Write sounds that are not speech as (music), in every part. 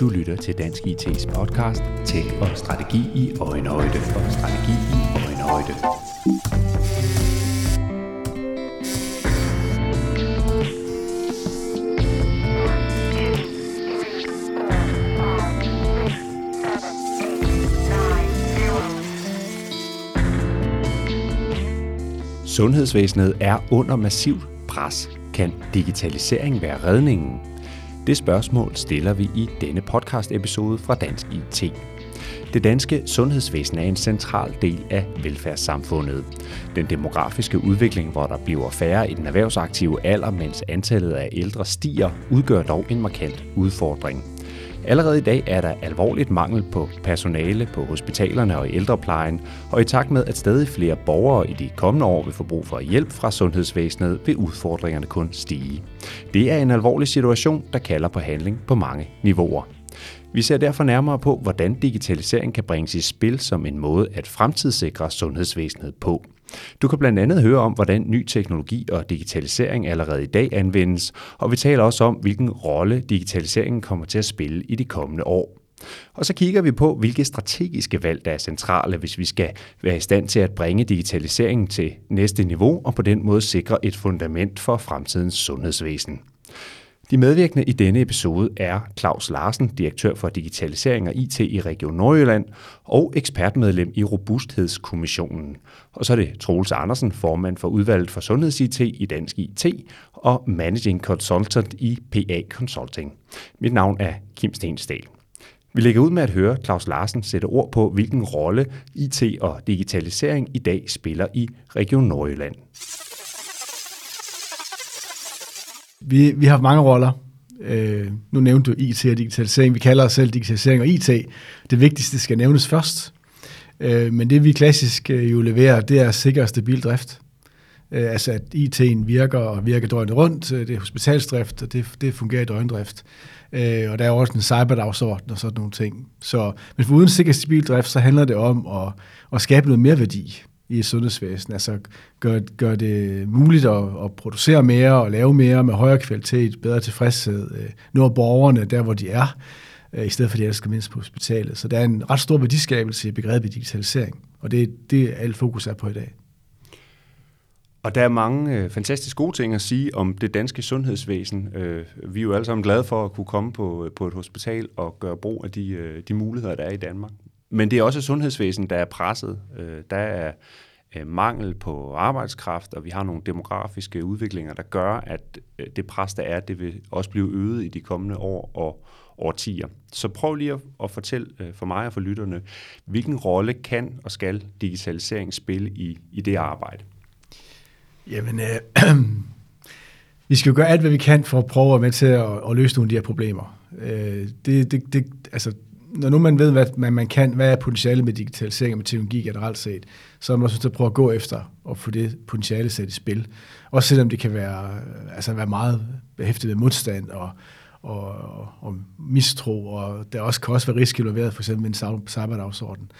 Du lytter til Dansk IT's podcast til og strategi i øjenhøjde og strategi i øjenhøjde. Sundhedsvæsenet er under massivt pres. Kan digitalisering være redningen? Det spørgsmål stiller vi i denne podcast-episode fra Dansk IT. Det danske sundhedsvæsen er en central del af velfærdssamfundet. Den demografiske udvikling, hvor der bliver færre i den erhvervsaktive alder, mens antallet af ældre stiger, udgør dog en markant udfordring. Allerede i dag er der alvorligt mangel på personale på hospitalerne og i ældreplejen, og i takt med, at stadig flere borgere i de kommende år vil få brug for hjælp fra sundhedsvæsenet, vil udfordringerne kun stige. Det er en alvorlig situation, der kalder på handling på mange niveauer. Vi ser derfor nærmere på, hvordan digitalisering kan bringes i spil som en måde at fremtidssikre sundhedsvæsenet på. Du kan blandt andet høre om, hvordan ny teknologi og digitalisering allerede i dag anvendes, og vi taler også om, hvilken rolle digitaliseringen kommer til at spille i de kommende år. Og så kigger vi på, hvilke strategiske valg, der er centrale, hvis vi skal være i stand til at bringe digitaliseringen til næste niveau og på den måde sikre et fundament for fremtidens sundhedsvæsen. De medvirkende i denne episode er Claus Larsen, direktør for digitalisering og IT i Region Nordjylland, og ekspertmedlem i Robusthedskommissionen. Og så er det Troels Andersen, formand for udvalget for sundheds-IT i Dansk IT og Managing Consultant i PA Consulting. Mit navn er Kim Stensdal. Vi lægger ud med at høre Claus Larsen sætte ord på, hvilken rolle IT og digitalisering i dag spiller i Region Nordjylland. Vi, vi har mange roller. Øh, nu nævnte du IT og digitalisering. Vi kalder os selv digitalisering og IT. Det vigtigste skal nævnes først. Øh, men det vi klassisk øh, jo leverer, det er sikker og stabil drift. Øh, altså at IT'en virker og virker døgnet rundt. Øh, det er hospitalsdrift, og det, det fungerer i døgndrift. Øh, og der er også en cyberdagsorden og sådan nogle ting. Så, men for uden sikker og stabil drift, så handler det om at, at skabe noget mere værdi i sundhedsvæsenet. Altså gør, gør det muligt at, at producere mere og lave mere med højere kvalitet, bedre tilfredshed, øh, når borgerne der, hvor de er, øh, i stedet for at de ellers skal mindst på hospitalet. Så der er en ret stor værdiskabelse i begrebet digitalisering, og det er det, alt fokus er på i dag. Og der er mange øh, fantastisk gode ting at sige om det danske sundhedsvæsen. Øh, vi er jo alle sammen glade for at kunne komme på, øh, på et hospital og gøre brug af de, øh, de muligheder, der er i Danmark. Men det er også et sundhedsvæsen, der er presset. Øh, der er øh, mangel på arbejdskraft, og vi har nogle demografiske udviklinger, der gør, at øh, det pres, der er, det vil også blive øget i de kommende år og årtier. Så prøv lige at, at fortælle øh, for mig og for lytterne, hvilken rolle kan og skal digitalisering spille i, i det arbejde? Jamen, øh, (clears throat) vi skal jo gøre alt, hvad vi kan for at prøve at være med til at, at løse nogle af de her problemer. Øh, det, det, det, altså, når nu man ved, hvad man, man kan, hvad er potentialet med digitalisering og med teknologi generelt set, så er man også til at prøve at gå efter og få det potentiale sat i spil. Også selvom det kan være, øh, altså være meget behæftet med modstand og, og, og mistro, og der også kan også være risk involveret, for eksempel en cyberdagsorden.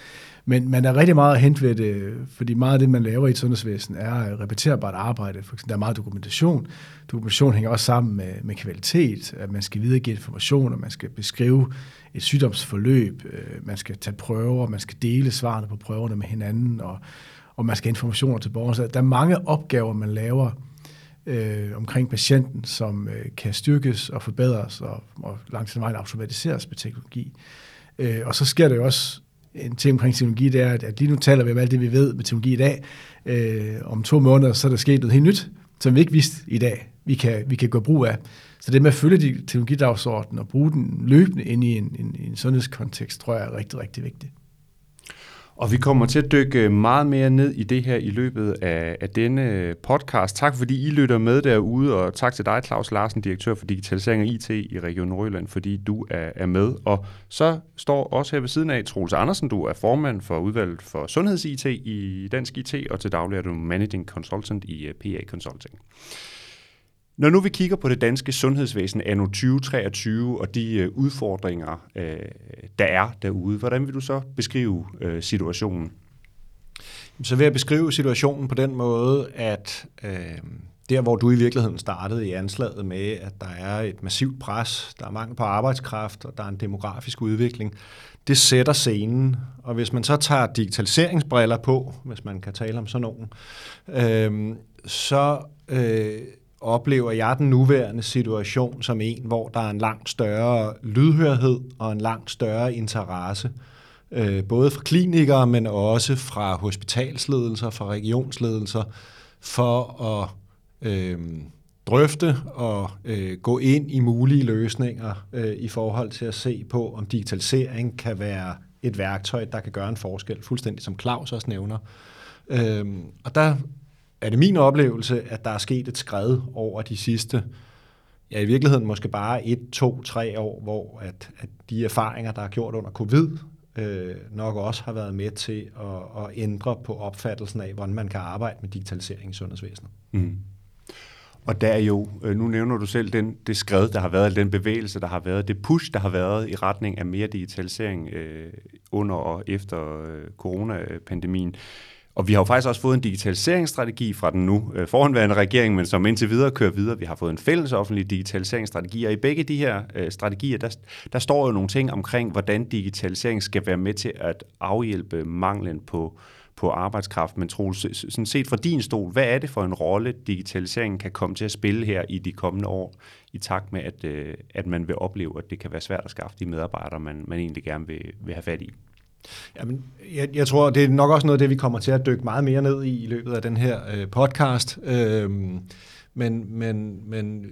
Men man er rigtig meget hent ved det, fordi meget af det, man laver i et sundhedsvæsen, er repeterbart arbejde. For eksempel, der er meget dokumentation. Dokumentation hænger også sammen med, med kvalitet, at man skal videregive information, og man skal beskrive et sygdomsforløb, øh, man skal tage prøver, man skal dele svarene på prøverne med hinanden, og, og man skal have informationer til borgerne. Så der er mange opgaver, man laver øh, omkring patienten, som øh, kan styrkes og forbedres og, og langt til vejen automatiseres med teknologi. Øh, og så sker der jo også en ting omkring teknologi, det er, at, at lige nu taler vi om alt det, vi ved med teknologi i dag. Øh, om to måneder, så er der sket noget helt nyt, som vi ikke vidste i dag, vi kan, vi kan gå brug af. Så det med at følge de teknologidagsordenen og bruge den løbende ind i en, en, en sundhedskontekst, tror jeg er rigtig, rigtig vigtigt. Og vi kommer til at dykke øh, meget mere ned i det her i løbet af, af denne podcast. Tak fordi I lytter med derude, og tak til dig, Claus Larsen, direktør for Digitalisering og IT i Region Nordjylland, fordi du er, er med. Og så står også her ved siden af Troels Andersen, du er formand for udvalget for Sundheds-IT i Dansk IT, og til daglig er du Managing Consultant i øh, PA Consulting. Når nu vi kigger på det danske sundhedsvæsen anno 2023 og de øh, udfordringer, der er derude, hvordan vil du så beskrive øh, situationen? Så vil jeg beskrive situationen på den måde, at øh, der, hvor du i virkeligheden startede i anslaget med, at der er et massivt pres, der er mangel på arbejdskraft, og der er en demografisk udvikling, det sætter scenen. Og hvis man så tager digitaliseringsbriller på, hvis man kan tale om sådan nogen, øh, så øh, oplever jeg den nuværende situation som en, hvor der er en langt større lydhørhed og en langt større interesse, øh, både fra klinikere, men også fra hospitalsledelser, fra regionsledelser, for at øh, drøfte og øh, gå ind i mulige løsninger øh, i forhold til at se på, om digitalisering kan være et værktøj, der kan gøre en forskel, fuldstændig som Claus også nævner. Øh, og der er det min oplevelse, at der er sket et skred over de sidste, ja i virkeligheden måske bare et, to, tre år, hvor at, at de erfaringer, der er gjort under covid, øh, nok også har været med til at, at ændre på opfattelsen af, hvordan man kan arbejde med digitalisering i sundhedsvæsenet. Mm. Og der er jo, øh, nu nævner du selv den, det skred, der har været, den bevægelse, der har været, det push, der har været i retning af mere digitalisering øh, under og efter øh, coronapandemien. Og vi har jo faktisk også fået en digitaliseringsstrategi fra den nu øh, foranværende regering, men som indtil videre kører videre. Vi har fået en fælles offentlig digitaliseringsstrategi, og i begge de her øh, strategier, der, der står jo nogle ting omkring, hvordan digitalisering skal være med til at afhjælpe manglen på, på arbejdskraft. Men Troels, sådan set fra din stol, hvad er det for en rolle, digitaliseringen kan komme til at spille her i de kommende år, i takt med, at, øh, at man vil opleve, at det kan være svært at skaffe de medarbejdere, man, man egentlig gerne vil, vil have fat i? Jamen, jeg, jeg tror, det er nok også noget af det, vi kommer til at dykke meget mere ned i i løbet af den her øh, podcast. Øhm, men, men, men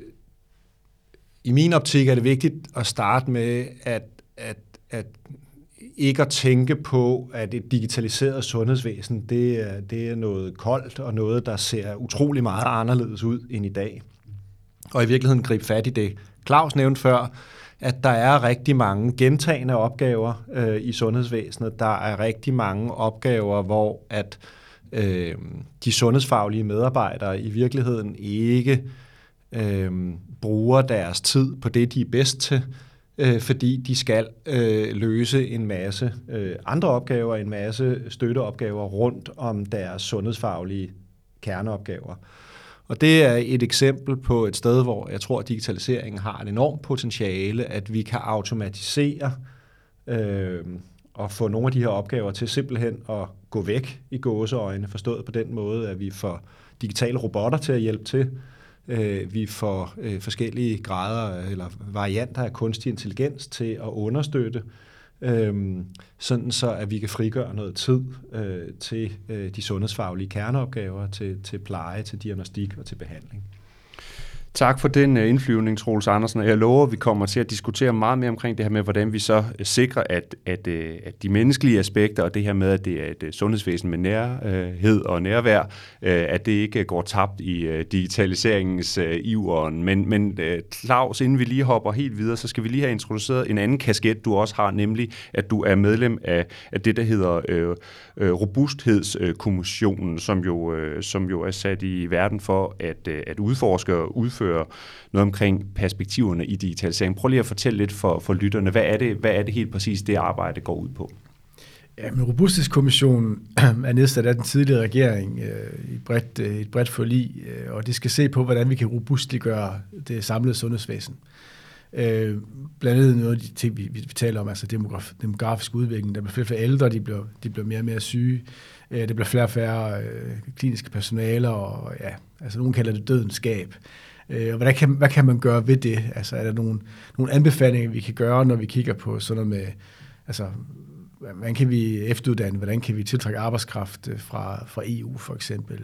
i min optik er det vigtigt at starte med at, at, at ikke at tænke på, at et digitaliseret sundhedsvæsen, det er, det er noget koldt og noget, der ser utrolig meget anderledes ud end i dag. Og i virkeligheden gribe fat i det. Claus nævnte før, at der er rigtig mange gentagende opgaver øh, i sundhedsvæsenet. Der er rigtig mange opgaver, hvor at øh, de sundhedsfaglige medarbejdere i virkeligheden ikke øh, bruger deres tid på det, de er bedst til, øh, fordi de skal øh, løse en masse øh, andre opgaver, en masse støtteopgaver rundt om deres sundhedsfaglige kerneopgaver. Og det er et eksempel på et sted, hvor jeg tror, at digitaliseringen har et enormt potentiale, at vi kan automatisere øh, og få nogle af de her opgaver til simpelthen at gå væk i gåseøjne, forstået på den måde, at vi får digitale robotter til at hjælpe til. Øh, vi får øh, forskellige grader eller varianter af kunstig intelligens til at understøtte øhm, sådan så at vi kan frigøre noget tid øh, til øh, de sundhedsfaglige kerneopgaver, til, til pleje, til diagnostik og til behandling. Tak for den øh, indflyvning, Troels Andersen. Og jeg lover, at vi kommer til at diskutere meget mere omkring det her med, hvordan vi så øh, sikrer, at, at, øh, at de menneskelige aspekter og det her med, at det er et sundhedsvæsen med nærhed og nærvær, at det ikke går tabt i digitaliseringens iveren. Men, men Claus, inden vi lige hopper helt videre, så skal vi lige have introduceret en anden kasket, du også har, nemlig at du er medlem af, af det, der hedder øh, Robusthedskommissionen, som jo, øh, som jo er sat i verden for at, at udforske og udføre udføre noget omkring perspektiverne i digitalisering. Prøv lige at fortælle lidt for, for lytterne, hvad er, det, hvad er det helt præcis, det arbejde går ud på? Ja, men Robusthedskommissionen (clears throat) er nedsat af den tidligere regering øh, i et bredt, øh, et bredt forlig, øh, og det skal se på, hvordan vi kan robustliggøre det samlede sundhedsvæsen. Øh, blandt andet noget af de ting, vi, vi taler om, altså demograf, demografisk udvikling. Der bliver flere og flere ældre, de bliver, de bliver mere og mere syge. Øh, der bliver flere og færre øh, kliniske personaler, og ja, altså nogen kalder det dødens skab. Øh, og hvad kan, hvad kan man gøre ved det? Altså er der nogle, nogle anbefalinger, vi kan gøre, når vi kigger på sådan noget med, altså hvordan kan vi efteruddanne, hvordan kan vi tiltrække arbejdskraft øh, fra, fra EU for eksempel,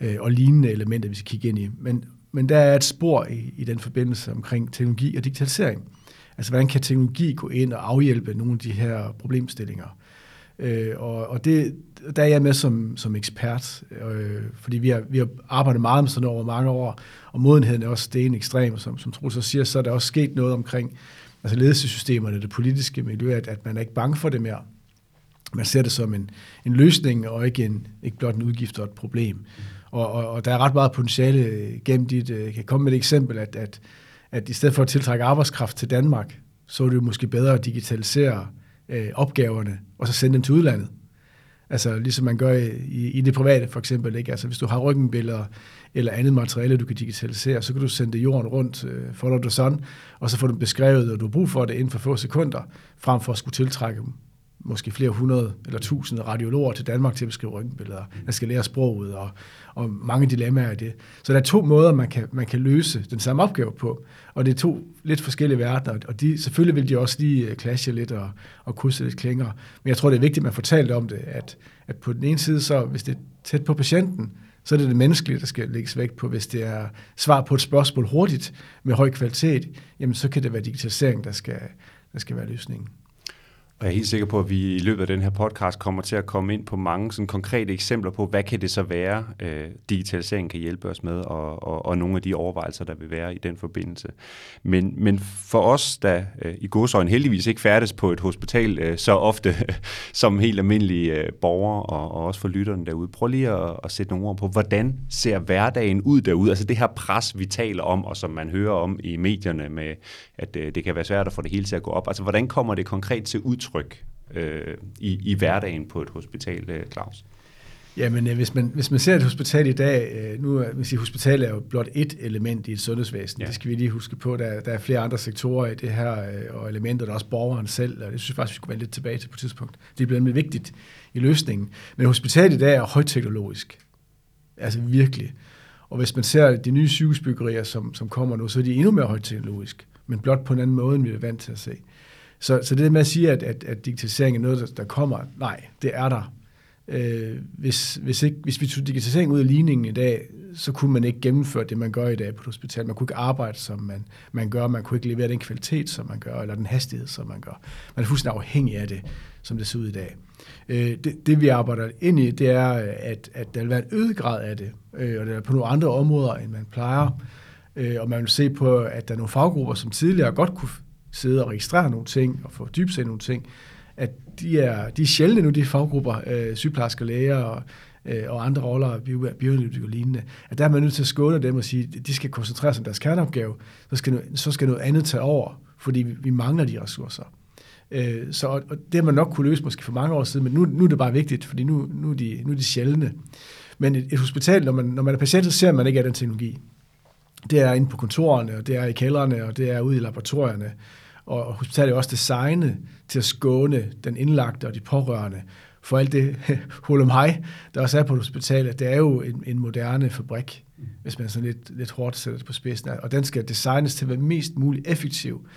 øh, og lignende elementer, vi skal kigge ind i. Men, men der er et spor i, i den forbindelse omkring teknologi og digitalisering. Altså hvordan kan teknologi gå ind og afhjælpe nogle af de her problemstillinger? Øh, og, og det, der er jeg med som, som ekspert, øh, fordi vi har, vi har arbejdet meget med sådan over mange år, og modenheden er også sten ekstrem, og som, som Troels så siger, så er der også sket noget omkring altså ledelsessystemerne, det politiske miljø, at, at man er ikke bange for det mere. Man ser det som en, en løsning, og ikke, en, ikke blot en udgift og et problem. Og, og, og der er ret meget potentiale gennem dit. Øh, jeg kan komme med et eksempel, at, at, at i stedet for at tiltrække arbejdskraft til Danmark, så er det jo måske bedre at digitalisere øh, opgaverne, og så sende dem til udlandet. Altså ligesom man gør i, i det private for eksempel. Ikke? Altså hvis du har ryggenbilleder eller andet materiale, du kan digitalisere, så kan du sende det jorden rundt, øh, follow the sun, og så får du beskrevet, og du har brug for det inden for få sekunder, frem for at skulle tiltrække dem måske flere hundrede eller tusinde radiologer til Danmark til at beskrive røntgenbilleder. Der skal lære sproget og, og mange dilemmaer i det. Så der er to måder, man kan, man kan løse den samme opgave på. Og det er to lidt forskellige verdener, og de, selvfølgelig vil de også lige øh, clashe lidt og, og krydse lidt klinger. Men jeg tror, det er vigtigt, at man får talt om det, at, at på den ene side, så hvis det er tæt på patienten, så er det det menneskelige, der skal lægges vægt på. Hvis det er svar på et spørgsmål hurtigt med høj kvalitet, jamen så kan det være digitalisering, der skal, der skal være løsningen. Og jeg er helt sikker på, at vi i løbet af den her podcast kommer til at komme ind på mange sådan konkrete eksempler på, hvad kan det så være, øh, digitaliseringen kan hjælpe os med, og, og, og nogle af de overvejelser, der vil være i den forbindelse. Men, men for os, der øh, i godsøjen heldigvis ikke færdes på et hospital øh, så ofte (laughs) som helt almindelige øh, borgere, og, og også for lytterne derude, prøv lige at, at sætte nogle ord på, hvordan ser hverdagen ud derude? Altså det her pres, vi taler om, og som man hører om i medierne med, at øh, det kan være svært at få det hele til at gå op. Altså hvordan kommer det konkret til udtryk udtryk øh, i, i hverdagen på et hospital, øh, Claus? Jamen, øh, hvis man, hvis man ser et hospital i dag, øh, nu er sige, hospital er jo blot et element i et sundhedsvæsen. Ja. Det skal vi lige huske på. Der, der er flere andre sektorer i det her, og elementer, der er også borgeren selv, og det synes jeg faktisk, vi skulle være lidt tilbage til på et tidspunkt. Det er blevet vigtigt i løsningen. Men hospitalet i dag er højteknologisk. Altså virkelig. Og hvis man ser de nye sygehusbyggerier, som, som kommer nu, så er de endnu mere højteknologisk, men blot på en anden måde, end vi er vant til at se. Så, så det med at sige, at, at, at digitalisering er noget, der, der kommer, nej, det er der. Øh, hvis, hvis, ikke, hvis vi tog digitalisering ud af ligningen i dag, så kunne man ikke gennemføre det, man gør i dag på et hospital. Man kunne ikke arbejde, som man, man gør. Man kunne ikke levere den kvalitet, som man gør, eller den hastighed, som man gør. Man er fuldstændig afhængig af det, som det ser ud i dag. Øh, det, det, vi arbejder ind i, det er, at, at der vil være en øget grad af det, øh, og det er på nogle andre områder, end man plejer. Øh, og man vil se på, at der er nogle faggrupper, som tidligere godt kunne sidde og registrere nogle ting og få dybt sig nogle ting, at de er, de er sjældne nu, de faggrupper, øh, sygeplejersker, læger og, øh, og andre roller, bioanalytikere og lignende, at der er man nødt til at skåne dem og sige, at de skal koncentrere sig om deres kerneopgave, så skal, så skal noget andet tage over, fordi vi, vi mangler de ressourcer. Øh, så, og det har man nok kunne løse måske for mange år siden, men nu, nu er det bare vigtigt, fordi nu, nu, er, de, nu er de sjældne. Men et, et hospital, når man, når man er patient, så ser man ikke af den teknologi. Det er inde på kontorerne, og det er i kældrene, og det er ude i laboratorierne. Og hospitalet er også designet til at skåne den indlagte og de pårørende for alt det (laughs) hej, der også er på et hospital. Det er jo en, en moderne fabrik, hvis man sådan lidt, lidt hårdt sætter det på spidsen. Og den skal designes til at være mest muligt effektiv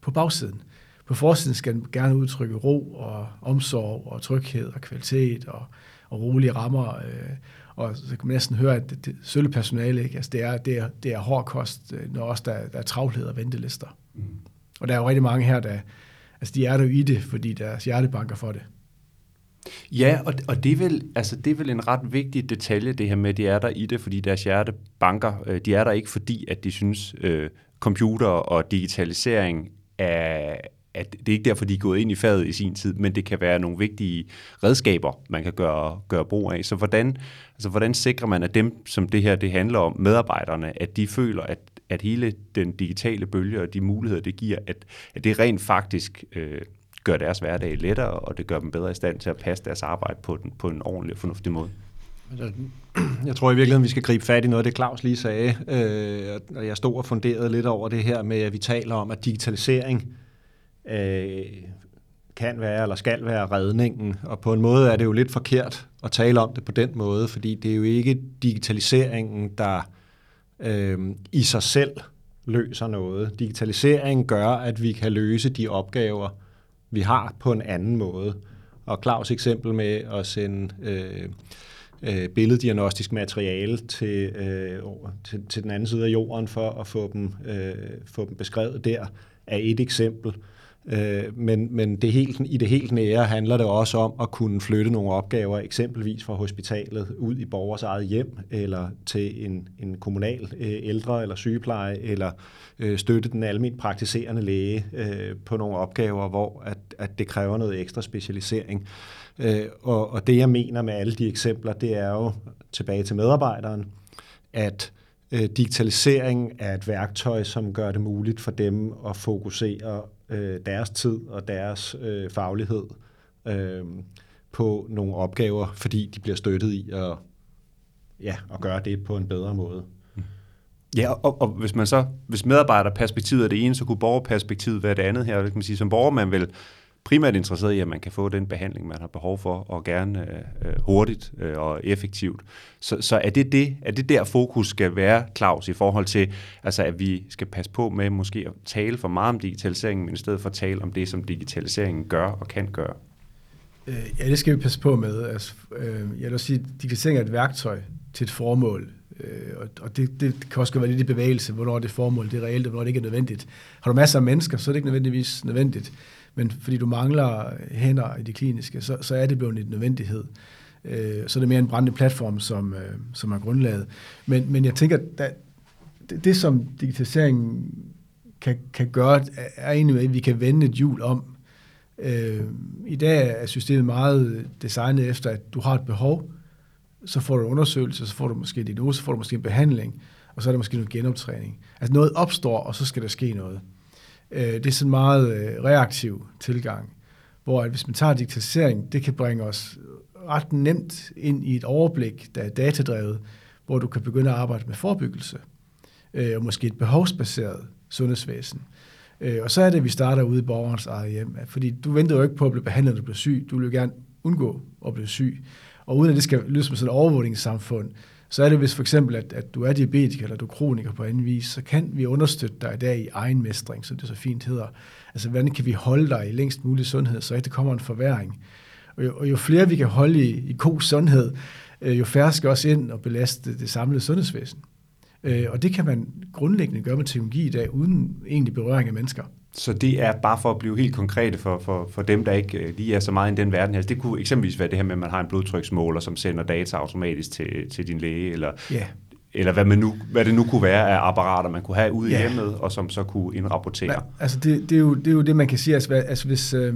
på bagsiden. På forsiden skal den gerne udtrykke ro og omsorg og tryghed og kvalitet og, og rolige rammer. Øh, og så kan man næsten høre, at det, det sølle personale, ikke? Altså, det, er, det, er, det er hård kost, øh, når også der, der er travlhed og ventelister. Mm. Og der er jo rigtig mange her, der altså de er der jo i det, fordi deres hjerte banker for det. Ja, og, og det, er vel, altså, det er vel en ret vigtig detalje, det her med, at de er der i det, fordi deres hjerte banker. Øh, de er der ikke, fordi at de synes, øh, computer og digitalisering er, at det er ikke derfor, de er gået ind i faget i sin tid, men det kan være nogle vigtige redskaber, man kan gøre, gøre brug af. Så hvordan, altså, hvordan sikrer man, at dem, som det her det handler om, medarbejderne, at de føler, at, at hele den digitale bølge og de muligheder, det giver, at, at det rent faktisk øh, gør deres hverdag lettere, og det gør dem bedre i stand til at passe deres arbejde på, den, på en ordentlig og fornuftig måde. Altså, jeg tror i virkeligheden, vi skal gribe fat i noget af det, Claus lige sagde. Øh, og jeg stod og funderede lidt over det her med, at vi taler om, at digitalisering øh, kan være eller skal være redningen. Og på en måde er det jo lidt forkert at tale om det på den måde, fordi det er jo ikke digitaliseringen, der øh, i sig selv løser noget. Digitalisering gør, at vi kan løse de opgaver, vi har på en anden måde. Og Claus eksempel med at sende øh, øh, billeddiagnostisk materiale til, øh, til, til den anden side af jorden for at få dem, øh, få dem beskrevet der, er et eksempel. Øh, men men det helt, i det helt nære handler det også om at kunne flytte nogle opgaver, eksempelvis fra hospitalet ud i borgers eget hjem, eller til en, en kommunal øh, ældre eller sygepleje, eller øh, støtte den almindeligt praktiserende læge øh, på nogle opgaver, hvor at, at det kræver noget ekstra specialisering. Øh, og, og det jeg mener med alle de eksempler, det er jo tilbage til medarbejderen, at øh, digitalisering er et værktøj, som gør det muligt for dem at fokusere øh, deres tid og deres øh, faglighed øh, på nogle opgaver, fordi de bliver støttet i at, ja, at gøre det på en bedre måde. Ja, og, og hvis man så, hvis medarbejderperspektivet er det ene, så kunne borgerperspektivet være det andet her. Kan man sige, som borger man vil primært interesseret i, at man kan få den behandling, man har behov for, og gerne øh, øh, hurtigt øh, og effektivt. Så, så er, det det, er det der fokus skal være, Claus, i forhold til, altså, at vi skal passe på med måske at tale for meget om digitaliseringen, men i stedet for at tale om det, som digitaliseringen gør og kan gøre? Øh, ja, det skal vi passe på med. Altså, øh, jeg vil sige, at digitalisering er et værktøj til et formål. Øh, og det, det kan også være lidt i bevægelse, hvornår det formål det er reelt, og hvornår det ikke er nødvendigt. Har du masser af mennesker, så er det ikke nødvendigvis nødvendigt. Men fordi du mangler hænder i det kliniske, så, så er det blevet en nødvendighed. Øh, så er det mere en brændende platform, som, øh, som er grundlaget. Men, men jeg tænker, at det, det som digitaliseringen kan, kan gøre, er egentlig, at vi kan vende et hjul om. Øh, I dag er systemet meget designet efter, at du har et behov, så får du en undersøgelse, så får du måske en diagnose, så får du måske en behandling, og så er der måske noget genoptræning. Altså noget opstår, og så skal der ske noget. Øh, det er sådan en meget øh, reaktiv tilgang, hvor at hvis man tager digitalisering, det kan bringe os ret nemt ind i et overblik, der er datadrevet, hvor du kan begynde at arbejde med forebyggelse, øh, og måske et behovsbaseret sundhedsvæsen. Øh, og så er det, at vi starter ude i borgerens eget hjem, fordi du venter jo ikke på at blive behandlet, når du bliver syg. Du vil jo gerne undgå at blive syg. Og uden at det skal lyde som sådan et overvågningssamfund, så er det hvis for eksempel, at, at du er diabetiker eller du er kroniker på anden vis, så kan vi understøtte dig i dag i egen mestring, som det så fint hedder. Altså, hvordan kan vi holde dig i længst mulig sundhed, så ikke der kommer en forværing. Og jo, og jo flere vi kan holde i, i god sundhed, øh, jo færre skal også ind og belaste det samlede sundhedsvæsen. Øh, og det kan man grundlæggende gøre med teknologi i dag, uden egentlig berøring af mennesker. Så det er bare for at blive helt konkrete for, for, for dem, der ikke øh, lige er så meget i den verden her. Det kunne eksempelvis være det her med, at man har en blodtryksmåler, som sender data automatisk til, til din læge, eller, yeah. eller hvad, man nu, hvad det nu kunne være af apparater, man kunne have ude yeah. i hjemmet, og som så kunne indrapportere. Ja, altså det, det, er jo, det er jo det, man kan sige. Altså, altså hvis, øh,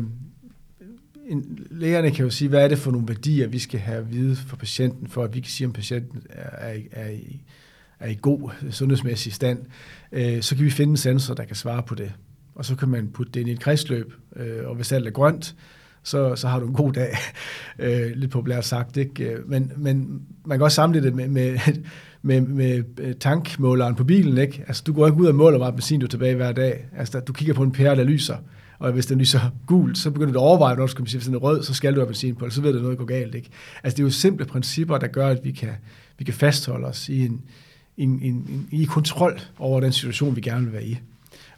en, lægerne kan jo sige, hvad er det for nogle værdier, vi skal have at vide for patienten, for at vi kan sige, om patienten er, er, er, i, er i god sundhedsmæssig stand. Øh, så kan vi finde en sensor, der kan svare på det og så kan man putte det ind i et kredsløb, øh, og hvis alt er grønt, så, så har du en god dag, (laughs) øh, lidt populært sagt. Ikke? Øh, men, men man kan også samle det med, med, med, med øh, tankmåleren på bilen. Ikke? Altså, du går ikke ud og måler, hvor meget benzin du er tilbage hver dag. Altså, du kigger på en pære, der lyser, og hvis den lyser gul, så begynder du at overveje, når du skal hvis den er rød, så skal du have benzin på så ved du, at noget går galt. Ikke? Altså, det er jo simple principper, der gør, at vi kan, vi kan fastholde os i en, en, en, en, i kontrol over den situation, vi gerne vil være i.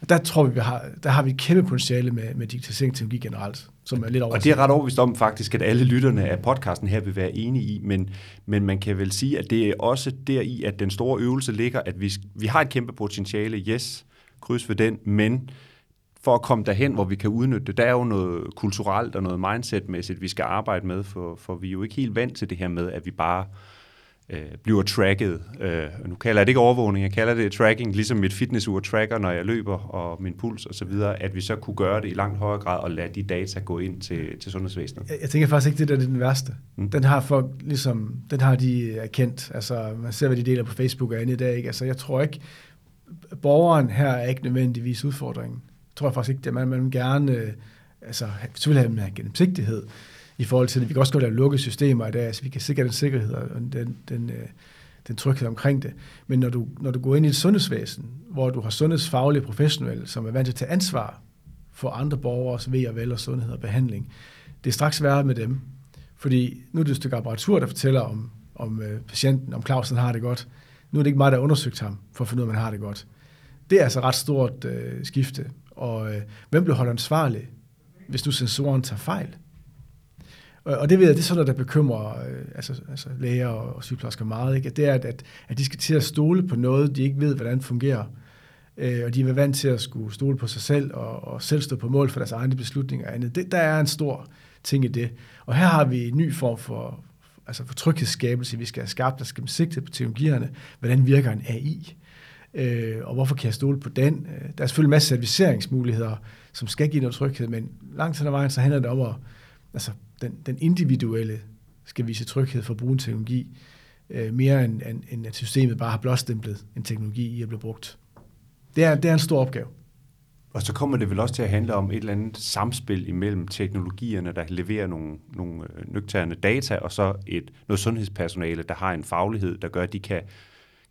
Og der tror vi, vi har, der har vi et kæmpe potentiale med, med digitaliseringsteknologi generelt, som er lidt over. Og det er ret overbevist om faktisk, at alle lytterne af podcasten her vil være enige i, men, men man kan vel sige, at det er også der i, at den store øvelse ligger, at vi, vi har et kæmpe potentiale, yes, kryds ved den, men for at komme derhen, hvor vi kan udnytte det, der er jo noget kulturelt og noget mindsetmæssigt, vi skal arbejde med, for, for vi er jo ikke helt vant til det her med, at vi bare øh, bliver tracket. Øh, nu kalder jeg det ikke overvågning, jeg kalder det tracking, ligesom mit fitnessur tracker, når jeg løber, og min puls osv., at vi så kunne gøre det i langt højere grad, og lade de data gå ind til, til sundhedsvæsenet. Jeg, jeg tænker faktisk ikke, det der er den værste. Mm. Den har folk ligesom, den har de erkendt. Altså, man ser, hvad de deler på Facebook og andet i dag. Ikke? Altså, jeg tror ikke, borgeren her er ikke nødvendigvis udfordringen. Jeg tror faktisk ikke, det man, man gerne, øh, altså, selvfølgelig have en gennemsigtighed, i forhold til det. Vi kan også godt lave lukkede systemer i dag, så vi kan sikre den sikkerhed og den, den, øh, den tryghed omkring det. Men når du, når du går ind i et sundhedsvæsen, hvor du har sundhedsfaglige professionelle, som er vant til at tage ansvar for andre borgers ved og vel og sundhed og behandling, det er straks værre med dem. Fordi nu er det et stykke apparatur, der fortæller om, om øh, patienten, om Clausen har det godt. Nu er det ikke mig, der har undersøgt ham, for at finde ud af, om han har det godt. Det er altså ret stort øh, skifte. Og øh, hvem bliver holdt ansvarlig, hvis nu sensoren tager fejl? Og det ved jeg, det er sådan noget, der bekymrer øh, altså, altså læger og, sygeplejersker meget, ikke? At det er, at, at de skal til at stole på noget, de ikke ved, hvordan det fungerer. Øh, og de er vant til at skulle stole på sig selv og, og selv stå på mål for deres egne beslutninger og andet. Det, der er en stor ting i det. Og her har vi en ny form for, altså for tryghedsskabelse, vi skal have skabt, der skal sigte på teknologierne. Hvordan virker en AI? Øh, og hvorfor kan jeg stole på den? Øh, der er selvfølgelig en masse serviceringsmuligheder, som skal give noget tryghed, men langt hen ad vejen, så handler det om at altså, den, den individuelle skal vise tryghed for at bruge en teknologi, øh, mere end, end, end at systemet bare har blåstemplet en teknologi i at blive brugt. Det er, det er en stor opgave. Og så kommer det vel også til at handle om et eller andet samspil imellem teknologierne, der leverer nogle, nogle øh, nøgterne data, og så et, noget sundhedspersonale, der har en faglighed, der gør, at de kan,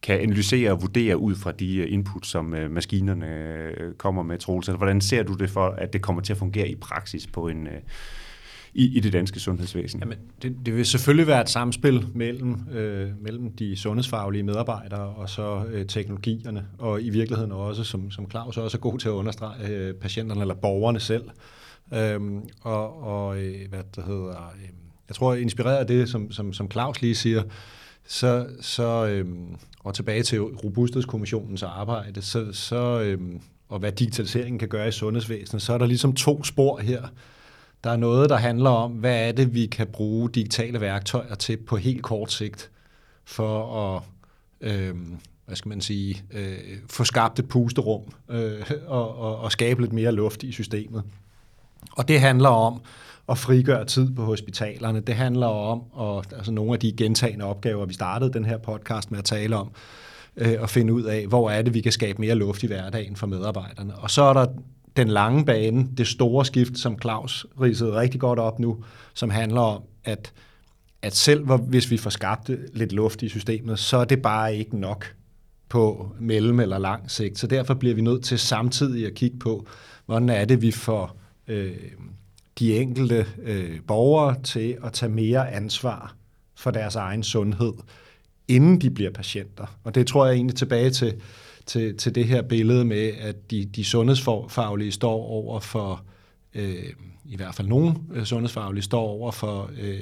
kan analysere og vurdere ud fra de øh, input, som øh, maskinerne kommer med, Troels. Altså, hvordan ser du det for, at det kommer til at fungere i praksis på en, øh, i, i det danske sundhedsvæsen? Jamen, det, det vil selvfølgelig være et samspil mellem, øh, mellem de sundhedsfaglige medarbejdere og så øh, teknologierne, og i virkeligheden også, som, som Claus også er god til at understrege, øh, patienterne eller borgerne selv. Øhm, og og øh, hvad det hedder, øh, jeg tror, inspireret af det, som, som, som Claus lige siger, så, så øh, og tilbage til Robusthedskommissionens arbejde, så, så øh, og hvad digitaliseringen kan gøre i sundhedsvæsenet, så er der ligesom to spor her. Der er noget, der handler om, hvad er det, vi kan bruge digitale værktøjer til på helt kort sigt, for at øh, hvad skal man sige, øh, få skabt et pusterum øh, og, og, og skabe lidt mere luft i systemet. Og det handler om at frigøre tid på hospitalerne. Det handler om at, altså nogle af de gentagende opgaver, vi startede den her podcast med at tale om, øh, og finde ud af, hvor er det, vi kan skabe mere luft i hverdagen for medarbejderne. Og så er der den lange bane, det store skift, som Claus ridsede rigtig godt op nu, som handler om, at, at selv hvis vi får skabt lidt luft i systemet, så er det bare ikke nok på mellem eller lang sigt. Så derfor bliver vi nødt til samtidig at kigge på, hvordan er det, vi får øh, de enkelte øh, borgere til at tage mere ansvar for deres egen sundhed, inden de bliver patienter. Og det tror jeg egentlig tilbage til, til, til det her billede med, at de, de sundhedsfaglige står over for, øh, i hvert fald nogle øh, sundhedsfaglige står over for, øh,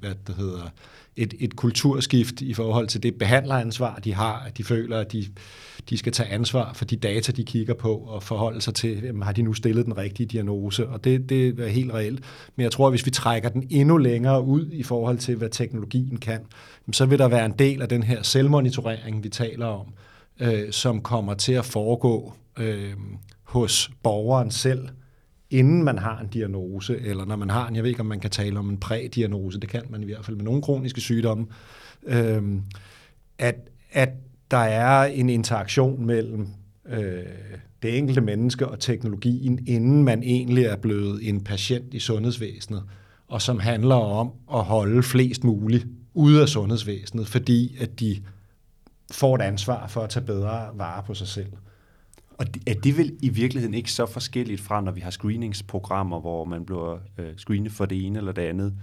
hvad det hedder, et, et kulturskift i forhold til det behandleransvar, de har, at de føler, at de, de skal tage ansvar for de data, de kigger på, og forholde sig til, jamen, har de nu stillet den rigtige diagnose, og det, det er helt reelt. Men jeg tror, at hvis vi trækker den endnu længere ud i forhold til, hvad teknologien kan, så vil der være en del af den her selvmonitorering, vi taler om, øh, som kommer til at foregå øh, hos borgeren selv, inden man har en diagnose, eller når man har en, jeg ved ikke, om man kan tale om en prædiagnose, det kan man i hvert fald med nogle kroniske sygdomme, øh, at, at der er en interaktion mellem øh, det enkelte menneske og teknologien, inden man egentlig er blevet en patient i sundhedsvæsenet, og som handler om at holde flest muligt ude af sundhedsvæsenet, fordi at de får et ansvar for at tage bedre vare på sig selv. Og er det vel i virkeligheden ikke så forskelligt fra, når vi har screeningsprogrammer, hvor man bliver øh, screenet for det ene eller det andet,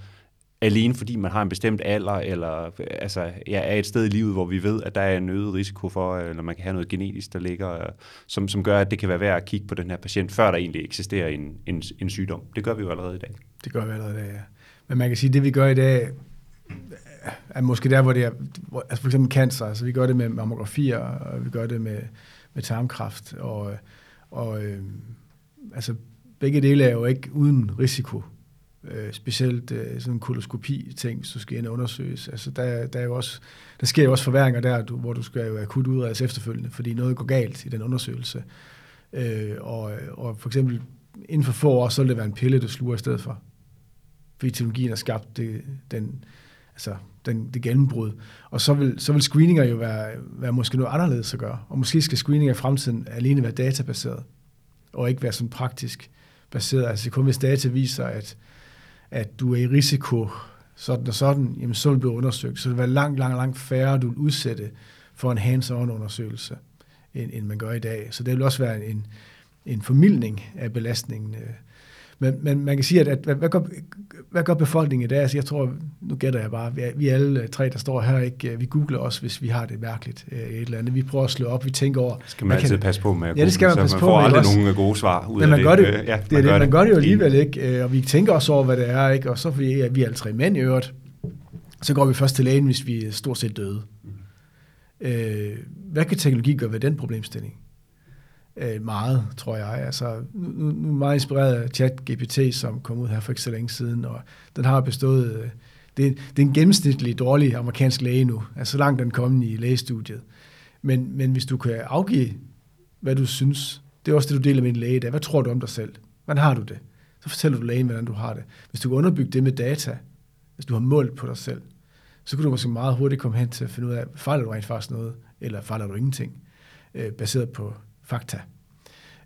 alene fordi man har en bestemt alder, eller altså, ja, er et sted i livet, hvor vi ved, at der er en øget risiko for, eller man kan have noget genetisk, der ligger, øh, som, som gør, at det kan være værd at kigge på den her patient, før der egentlig eksisterer en, en, en sygdom. Det gør vi jo allerede i dag. Det gør vi allerede i dag, ja. Men man kan sige, at det vi gør i dag, er måske der, hvor det er, hvor, altså for eksempel cancer, altså vi gør det med mammografier, og vi gør det med, med tarmkræft, og, og øh, altså begge dele er jo ikke uden risiko. Øh, specielt øh, sådan en koloskopi-ting, hvis du skal ind og undersøges. Altså der, der, er jo også, der sker jo også forværringer der, du, hvor du skal jo akut udredes efterfølgende, fordi noget går galt i den undersøgelse. Øh, og, og for eksempel inden for få år, så vil det være en pille, du sluger i stedet for. Fordi teknologien har skabt det, den, altså den, det gennembrud. Og så vil, så vil screeninger jo være, være måske noget anderledes at gøre. Og måske skal screeninger i fremtiden alene være databaseret, og ikke være sådan praktisk baseret. Altså kun hvis data viser, at, at du er i risiko sådan og sådan, jamen så vil blive undersøgt. Så det vil være langt, langt, langt færre, du vil udsætte for en hands-on undersøgelse, end, end man gør i dag. Så det vil også være en, en formidling af belastningen øh, men, men man kan sige, at, at hvad, hvad, gør, hvad gør befolkningen i dag? Altså, jeg tror, nu gætter jeg bare, vi, vi alle tre, der står her, ikke? vi googler også, hvis vi har det mærkeligt øh, et eller andet. Vi prøver at slå op, vi tænker over... Skal man altid kan, passe på med at google, ja, det skal man passe man på får aldrig også. nogen gode svar ud Men man af gør det, det. Ja, man, det, gør det, man gør det jo alligevel ikke, og vi tænker også over, hvad det er, ikke? og så fordi ja, vi er alle tre mænd i øvrigt, så går vi først til lægen, hvis vi er stort set døde. Mm. Øh, hvad kan teknologi gøre ved den problemstilling? Øh, meget, tror jeg. Altså, nu, nu er meget inspireret af ChatGPT, som kom ud her for ikke så længe siden, og den har bestået... Øh, det, det er en gennemsnitlig dårlig amerikansk læge nu, altså så langt den kom i lægestudiet. Men, men hvis du kan afgive, hvad du synes, det er også det, du deler med en læge der. Hvad tror du om dig selv? Hvordan har du det? Så fortæller du lægen, hvordan du har det. Hvis du kan underbygge det med data, hvis du har målt på dig selv, så kan du måske meget hurtigt komme hen til at finde ud af, fejler du rent faktisk noget, eller fejler du ingenting, øh, baseret på fakta.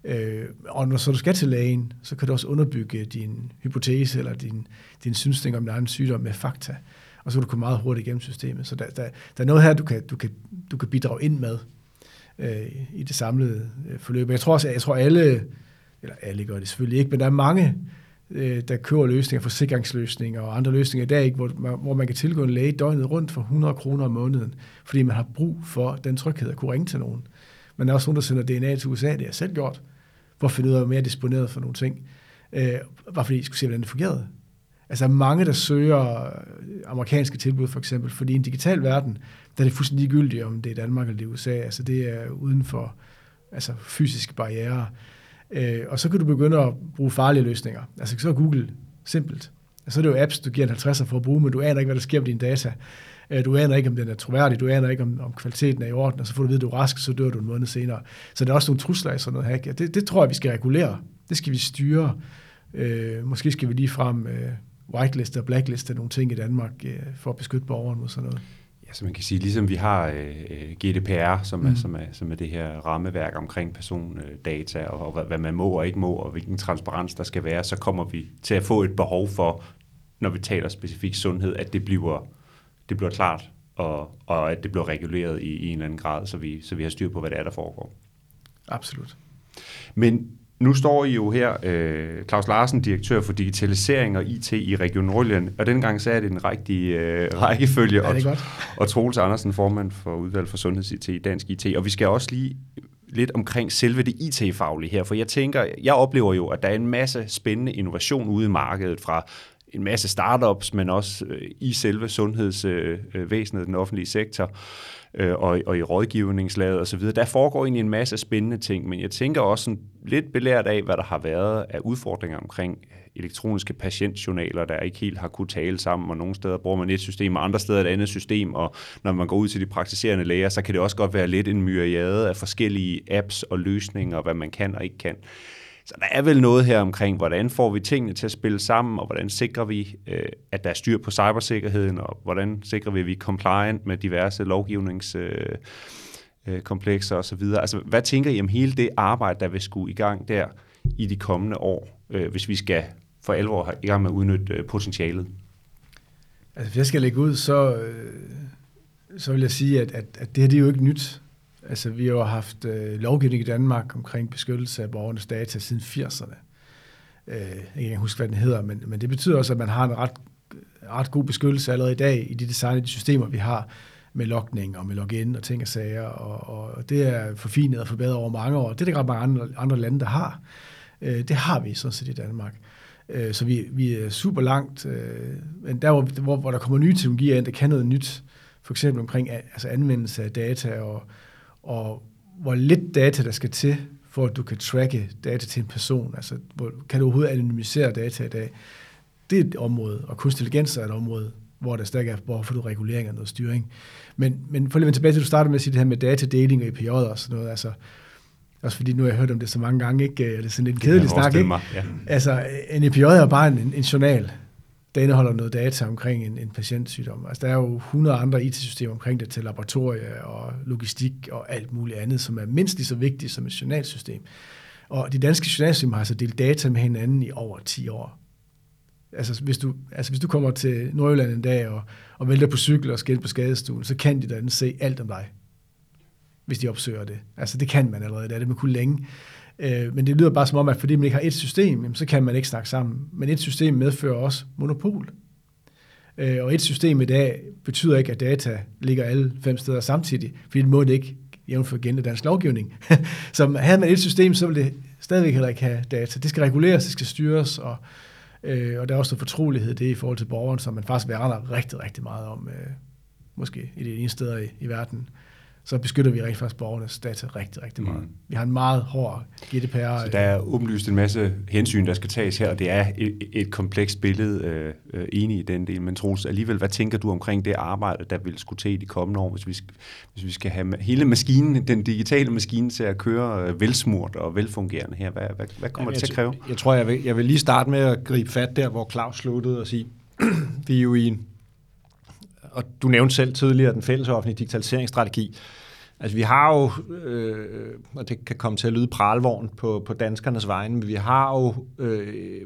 Øh, og når så du skal til lægen, så kan du også underbygge din hypotese eller din, din synsning om, din er sygdom med fakta. Og så kan du komme meget hurtigt igennem systemet. Så der, der, der er noget her, du kan, du kan, du kan bidrage ind med øh, i det samlede øh, forløb. Jeg tror også, jeg tror alle, eller alle gør det selvfølgelig ikke, men der er mange, øh, der køber løsninger, forsikringsløsninger og andre løsninger i dag, ikke, hvor, hvor man kan tilgå en læge døgnet rundt for 100 kroner om måneden, fordi man har brug for den tryghed at kunne ringe til nogen. Men der er også nogen, der sender DNA til USA, det har jeg selv gjort, for at finde ud af, at mere disponeret for nogle ting. Øh, bare fordi I skulle se, hvordan det fungerede. Altså mange, der søger øh, amerikanske tilbud for eksempel, fordi i en digital verden, der er det fuldstændig ligegyldigt, om det er Danmark eller det er USA. Altså det er uden for altså fysiske barriere. Øh, og så kan du begynde at bruge farlige løsninger. Altså så er Google simpelt. Så er det jo apps, du giver en 50'er for at bruge, men du aner ikke, hvad der sker med dine data. Øh, du aner ikke, om den er troværdig, du aner ikke, om, om kvaliteten er i orden, og så får du at vide, at du er rask, så dør du en måned senere. Så der er også nogle trusler i sådan noget hack. Det, det tror jeg, vi skal regulere. Det skal vi styre. Øh, måske skal vi lige frem øh, whiteliste og blackliste nogle ting i Danmark øh, for at beskytte borgeren mod sådan noget. Ja, så man kan sige, ligesom vi har øh, GDPR, som, mm. er, som, er, som er det her rammeværk omkring persondata, og, og hvad, hvad man må og ikke må, og hvilken transparens der skal være, så kommer vi til at få et behov for, når vi taler specifikt sundhed, at det bliver, det bliver klart, og, og at det bliver reguleret i, i en eller anden grad, så vi, så vi har styr på, hvad det er, der foregår. Absolut. Men nu står I jo her, øh, Claus Larsen, direktør for digitalisering og IT i Region Nordjylland, og dengang sagde det den rigtige øh, rækkefølge, ja, og, og Troels Andersen, formand for udvalg for sundheds-IT i Dansk IT. Og vi skal også lige lidt omkring selve det IT-faglige her, for jeg tænker, jeg oplever jo, at der er en masse spændende innovation ude i markedet fra en masse startups, men også øh, i selve sundhedsvæsenet, øh, den offentlige sektor øh, og, og i rådgivningslaget osv. Der foregår egentlig en masse spændende ting, men jeg tænker også sådan lidt belært af, hvad der har været af udfordringer omkring elektroniske patientjournaler, der ikke helt har kunne tale sammen, og nogle steder bruger man et system, og andre steder et andet system, og når man går ud til de praktiserende læger, så kan det også godt være lidt en myriade af forskellige apps og løsninger, hvad man kan og ikke kan. Så der er vel noget her omkring, hvordan får vi tingene til at spille sammen, og hvordan sikrer vi, øh, at der er styr på cybersikkerheden, og hvordan sikrer vi, at vi er compliant med diverse lovgivningskomplekser øh, øh osv. Altså, hvad tænker I om hele det arbejde, der vil skulle i gang der i de kommende år, øh, hvis vi skal for alvor i gang med at udnytte øh, potentialet? Altså, hvis jeg skal lægge ud, så, øh, så vil jeg sige, at, at, at det her det er jo ikke nyt. Altså, vi har jo haft øh, lovgivning i Danmark omkring beskyttelse af borgernes data siden 80'erne. Øh, jeg kan huske, hvad den hedder, men, men det betyder også, at man har en ret, ret god beskyttelse allerede i dag i de designede systemer, vi har med logning og med login og ting og sager, og, og det er forfinet og forbedret over mange år. Det er der ret mange andre, andre lande, der har. Øh, det har vi sådan set i Danmark. Øh, så vi, vi er super langt, øh, men der, hvor, hvor, hvor der kommer nye teknologier ind, der kan noget nyt, for eksempel omkring altså anvendelse af data og og hvor lidt data der skal til, for at du kan tracke data til en person. Altså, hvor, kan du overhovedet anonymisere data i dag? Det er et område, og kunstig intelligens er et område, hvor der stadig er behov for regulering og noget styring. Men, men for at vende tilbage til, at du startede med at sige det her med datadeling og API'er og sådan noget, altså, også fordi nu har jeg hørt om det så mange gange, ikke? Det er sådan lidt en kedelig snak, ikke? Mig, ja. Altså, en API er bare en, en journal der indeholder noget data omkring en, en patientsygdom. Altså, der er jo 100 andre IT-systemer omkring det til laboratorie og logistik og alt muligt andet, som er mindst lige så vigtigt som et journalsystem. Og de danske journalsystemer har så delt data med hinanden i over 10 år. Altså hvis, du, altså hvis du kommer til Nordjylland en dag og, og vælter på cykel og skal på skadestuen, så kan de da se alt om dig, hvis de opsøger det. Altså det kan man allerede, det er det man kunne længe. Øh, men det lyder bare som om, at fordi man ikke har et system, så kan man ikke snakke sammen. Men et system medfører også monopol. Øh, og et system i dag betyder ikke, at data ligger alle fem steder samtidig, fordi det må det ikke jævnfør gældende dansk lovgivning. (laughs) så havde man et system, så ville det stadigvæk heller ikke have data. Det skal reguleres, det skal styres, og, øh, og der er også noget fortrolighed det i forhold til borgeren, som man faktisk værner rigtig, rigtig meget om, øh, måske i det ene sted i, i verden så beskytter vi rigtig faktisk borgernes data rigtig, rigtig meget. Mm. Vi har en meget hård GDPR. Så der er åbenlyst en masse hensyn, der skal tages her, og det er et, et komplekst billede, øh, øh, enig i den del. Men Troels, alligevel, hvad tænker du omkring det arbejde, der vil skulle til i de kommende år, hvis vi, skal, hvis vi skal have hele maskinen, den digitale maskine til at køre øh, velsmurt og velfungerende her? Hvad, hvad, hvad kommer Jamen, det til at kræve? Jeg, jeg tror, jeg vil, jeg vil lige starte med at gribe fat der, hvor Claus sluttede og sige, (clears throat) vi er jo i en og du nævnte selv tidligere den fælles offentlige digitaliseringsstrategi. Altså vi har jo, øh, og det kan komme til at lyde pralvogn på, på danskernes vegne, men vi har jo øh,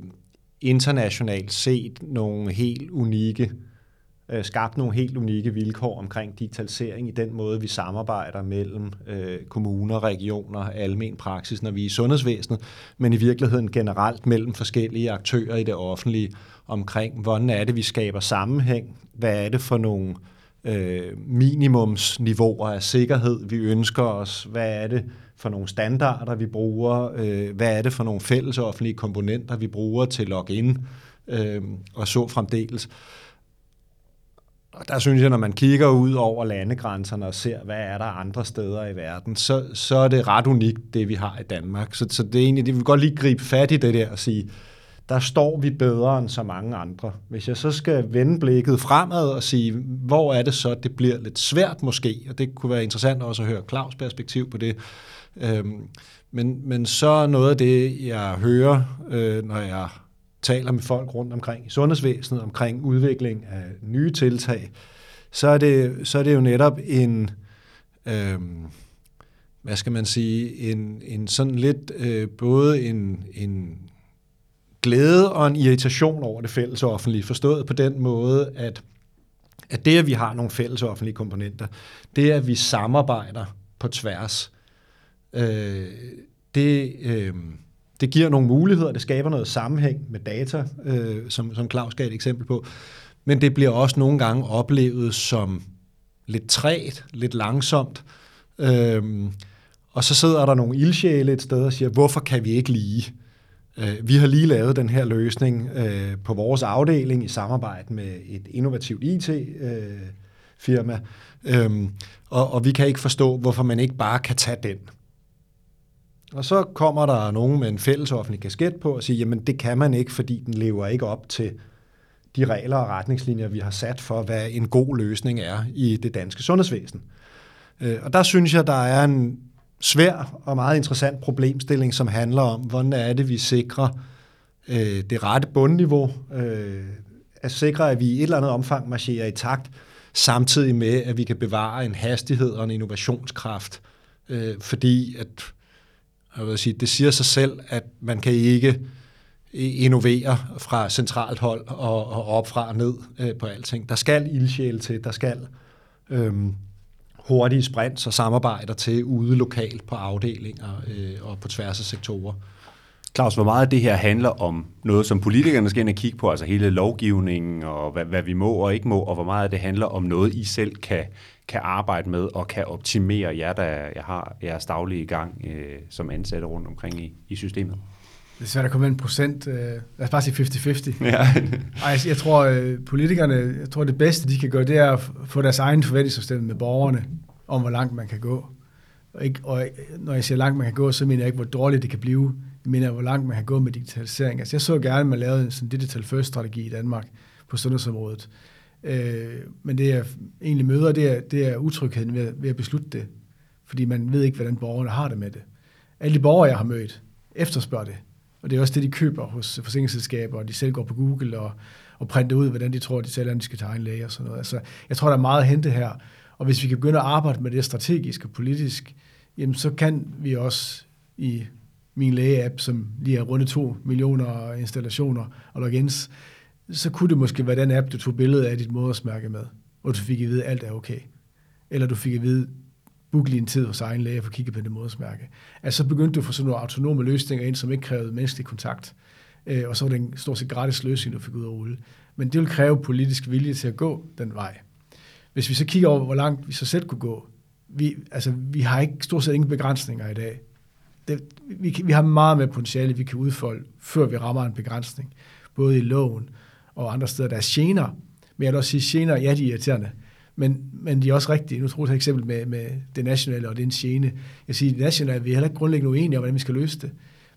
internationalt set nogle helt unikke, øh, skabt nogle helt unikke vilkår omkring digitalisering i den måde, vi samarbejder mellem øh, kommuner, regioner, almen praksis, når vi er i sundhedsvæsenet, men i virkeligheden generelt mellem forskellige aktører i det offentlige omkring, hvordan er det, vi skaber sammenhæng, hvad er det for nogle øh, minimumsniveauer af sikkerhed, vi ønsker os, hvad er det for nogle standarder, vi bruger, øh, hvad er det for nogle fælles offentlige komponenter, vi bruger til login øh, og så fremdeles. Og der synes jeg, når man kigger ud over landegrænserne og ser, hvad er der andre steder i verden, så, så er det ret unikt, det vi har i Danmark. Så, så det er egentlig, det vil godt lige gribe fat i det der og sige, der står vi bedre end så mange andre. Hvis jeg så skal vende blikket fremad og sige, hvor er det så, det bliver lidt svært måske, og det kunne være interessant også at høre Claus' perspektiv på det, øhm, men, men så noget af det, jeg hører, øh, når jeg taler med folk rundt omkring i sundhedsvæsenet, omkring udvikling af nye tiltag, så er det, så er det jo netop en, øh, hvad skal man sige, en, en sådan lidt, øh, både en, en glæde og en irritation over det fælles offentlige, forstået på den måde, at, at det, at vi har nogle fælles offentlige komponenter, det, at vi samarbejder på tværs, øh, det, øh, det giver nogle muligheder, det skaber noget sammenhæng med data, øh, som, som Claus gav et eksempel på, men det bliver også nogle gange oplevet som lidt træt, lidt langsomt, øh, og så sidder der nogle ildsjæle et sted og siger, hvorfor kan vi ikke lige? Øh, vi har lige lavet den her løsning øh, på vores afdeling i samarbejde med et innovativt IT-firma, øh, øhm, og, og vi kan ikke forstå, hvorfor man ikke bare kan tage den. Og så kommer der nogen med en fælles offentlig kasket på og siger, jamen det kan man ikke, fordi den lever ikke op til de regler og retningslinjer, vi har sat for, hvad en god løsning er i det danske sundhedsvæsen. Og der synes jeg, der er en svær og meget interessant problemstilling, som handler om, hvordan er det, vi sikrer øh, det rette bundniveau, øh, at sikre, at vi i et eller andet omfang marcherer i takt, samtidig med, at vi kan bevare en hastighed og en innovationskraft, øh, fordi at, jeg vil sige, det siger sig selv, at man kan ikke innovere fra centralt hold og, og op fra og ned øh, på alting. Der skal ildsjæle til, der skal øh, hurtige sprints og samarbejder til ude lokalt på afdelinger øh, og på tværs af sektorer. Claus, hvor meget af det her handler om noget, som politikerne skal ind og kigge på, altså hele lovgivningen og hvad, hvad vi må og ikke må, og hvor meget af det handler om noget, I selv kan, kan arbejde med og kan optimere jer, der jeg har jeres daglige gang øh, som ansatte rundt omkring i, i systemet? Det er svært at komme en procent. Øh, lad os bare sige 50-50. Ja. (laughs) Ej, jeg tror, øh, politikerne, jeg tror, det bedste, de kan gøre, det er at få deres egen forventningsafstemning med borgerne om, hvor langt man kan gå. Og, ikke, og når jeg siger langt man kan gå, så mener jeg ikke, hvor dårligt det kan blive. Jeg mener, hvor langt man kan gå med digitalisering. Altså, jeg så gerne, at man lavede en sådan digital first strategi i Danmark på sundhedsområdet. Øh, men det, jeg egentlig møder, det er, det er utrygheden ved, ved at beslutte det. Fordi man ved ikke, hvordan borgerne har det med det. Alle de borgere, jeg har mødt, efterspørger det. Og det er også det, de køber hos forsikringsselskaber, og de selv går på Google og, og printer ud, hvordan de tror, de sælger, de skal tegne læge og sådan noget. Altså, jeg tror, der er meget at hente her. Og hvis vi kan begynde at arbejde med det strategisk og politisk, jamen så kan vi også i min læge-app, som lige har rundet to millioner installationer og logins, så kunne det måske være den app, du tog billedet af dit modersmærke med, og du fik at vide, at alt er okay. Eller du fik at vide, booke lige en tid hos egen læge for få kigget på det modersmærke. Altså så begyndte du at få sådan nogle autonome løsninger ind, som ikke krævede menneskelig kontakt. Øh, og så var det en stort set gratis løsning, du fik ud af rulle. Men det vil kræve politisk vilje til at gå den vej. Hvis vi så kigger over, hvor langt vi så selv kunne gå, vi, altså, vi har ikke stort set ingen begrænsninger i dag. Det, vi, vi har meget mere potentiale, vi kan udfolde, før vi rammer en begrænsning. Både i loven og andre steder. Der er gener, men jeg vil også sige, gener, ja, de er irriterende, men, men de er også rigtige. Nu tror jeg et eksempel med, med det nationale og den sjene. gene. Jeg siger, det nationale, vi er heller ikke grundlæggende uenige om, hvordan vi skal løse det.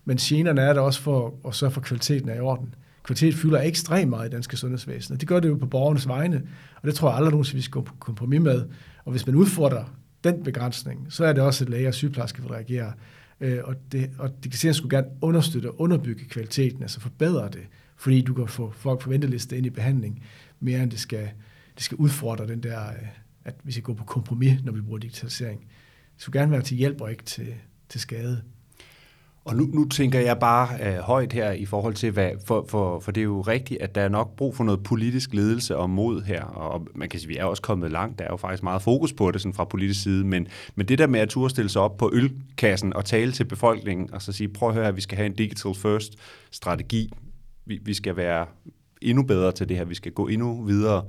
Men generne er der også for at sørge for, at kvaliteten er i orden kvalitet fylder ekstremt meget i danske sundhedsvæsen, og det gør det jo på borgernes vegne, og det tror jeg aldrig nogensinde, vi skal gå på kompromis med. Og hvis man udfordrer den begrænsning, så er det også, et læge og sygeplejerske, der reagere. Øh, og, det, og digitalisering skulle gerne understøtte og underbygge kvaliteten, altså forbedre det, fordi du kan få folk på venteliste ind i behandling, mere end det skal, det skal udfordre den der, øh, at vi skal gå på kompromis, når vi bruger digitalisering. det skulle gerne være til hjælp og ikke til, til skade. Og nu, nu tænker jeg bare øh, højt her i forhold til, hvad, for, for, for det er jo rigtigt, at der er nok brug for noget politisk ledelse og mod her, og man kan sige, vi er også kommet langt, der er jo faktisk meget fokus på det sådan fra politisk side, men, men det der med at turde stille sig op på ølkassen og tale til befolkningen, og så sige, prøv at høre, at vi skal have en digital first strategi, vi, vi skal være endnu bedre til det her, vi skal gå endnu videre,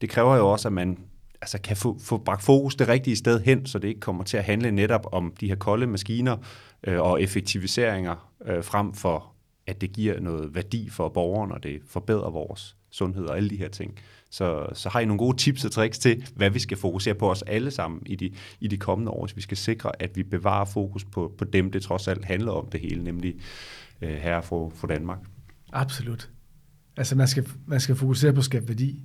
det kræver jo også, at man altså kan få, få bragt fokus det rigtige sted hen, så det ikke kommer til at handle netop om de her kolde maskiner øh, og effektiviseringer, øh, frem for at det giver noget værdi for borgeren, og det forbedrer vores sundhed og alle de her ting. Så, så har I nogle gode tips og tricks til, hvad vi skal fokusere på os alle sammen i de, i de kommende år, så vi skal sikre, at vi bevarer fokus på, på dem, det trods alt handler om det hele, nemlig øh, herre for, for Danmark. Absolut. Altså man skal, man skal fokusere på at skabe værdi.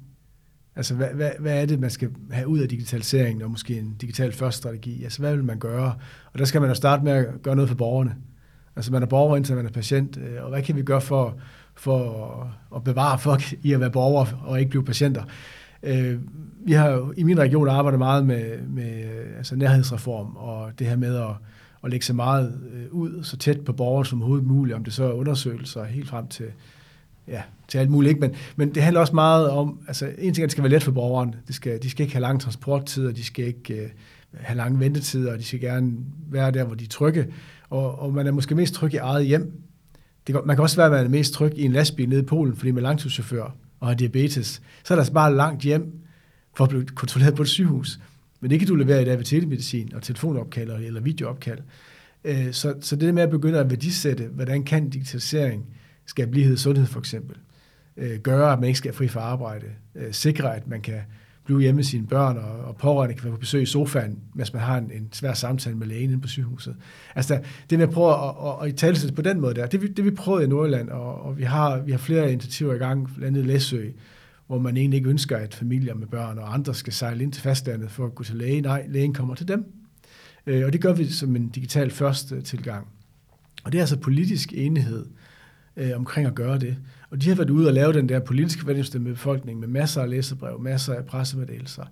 Altså, hvad, hvad, hvad er det, man skal have ud af digitaliseringen, og måske en digital først strategi? Altså, hvad vil man gøre? Og der skal man jo starte med at gøre noget for borgerne. Altså, man er borger, indtil man er patient, øh, og hvad kan vi gøre for, for at bevare folk i at være borgere og ikke blive patienter? Øh, vi har jo i min region arbejdet meget med, med altså nærhedsreform, og det her med at, at lægge så meget øh, ud, så tæt på borgeren som overhovedet muligt, om det så er undersøgelser helt frem til ja, til alt muligt. Ikke? Men, men det handler også meget om, altså en ting er, at det skal være let for borgeren. Det skal, de skal ikke have lange transporttider, de skal ikke øh, have lange ventetider, og de skal gerne være der, hvor de er trygge. Og, og man er måske mest tryg i eget hjem. Det, man kan også være, at man er mest tryg i en lastbil nede i Polen, fordi man er langtidschauffør og har diabetes. Så er der altså bare langt hjem for at blive kontrolleret på et sygehus. Men det kan du levere i dag ved telemedicin og telefonopkald eller videoopkald. Øh, så, så det med at begynde at værdisætte, hvordan kan digitalisering skabe lighed i sundhed for eksempel, øh, gøre, at man ikke skal fri for arbejde, øh, sikre, at man kan blive hjemme med sine børn, og, og pårørende kan være på besøg i sofaen, mens man har en, en svær samtale med lægen inde på sygehuset. Altså, der, det med at prøve at, at, at, at tale på den måde der, det, det vi prøvede i Nordjylland, og, og vi, har, vi har flere initiativer i gang, blandt andet Læsø, hvor man egentlig ikke ønsker, at familier med børn og andre skal sejle ind til fastlandet for at gå til læge. Nej, lægen kommer til dem. Øh, og det gør vi som en digital første tilgang. Og det er altså politisk enighed øh, omkring at gøre det. Og de har været ude og lave den der politiske forventning med befolkningen med masser af læserbrev, masser af pressemeddelelser.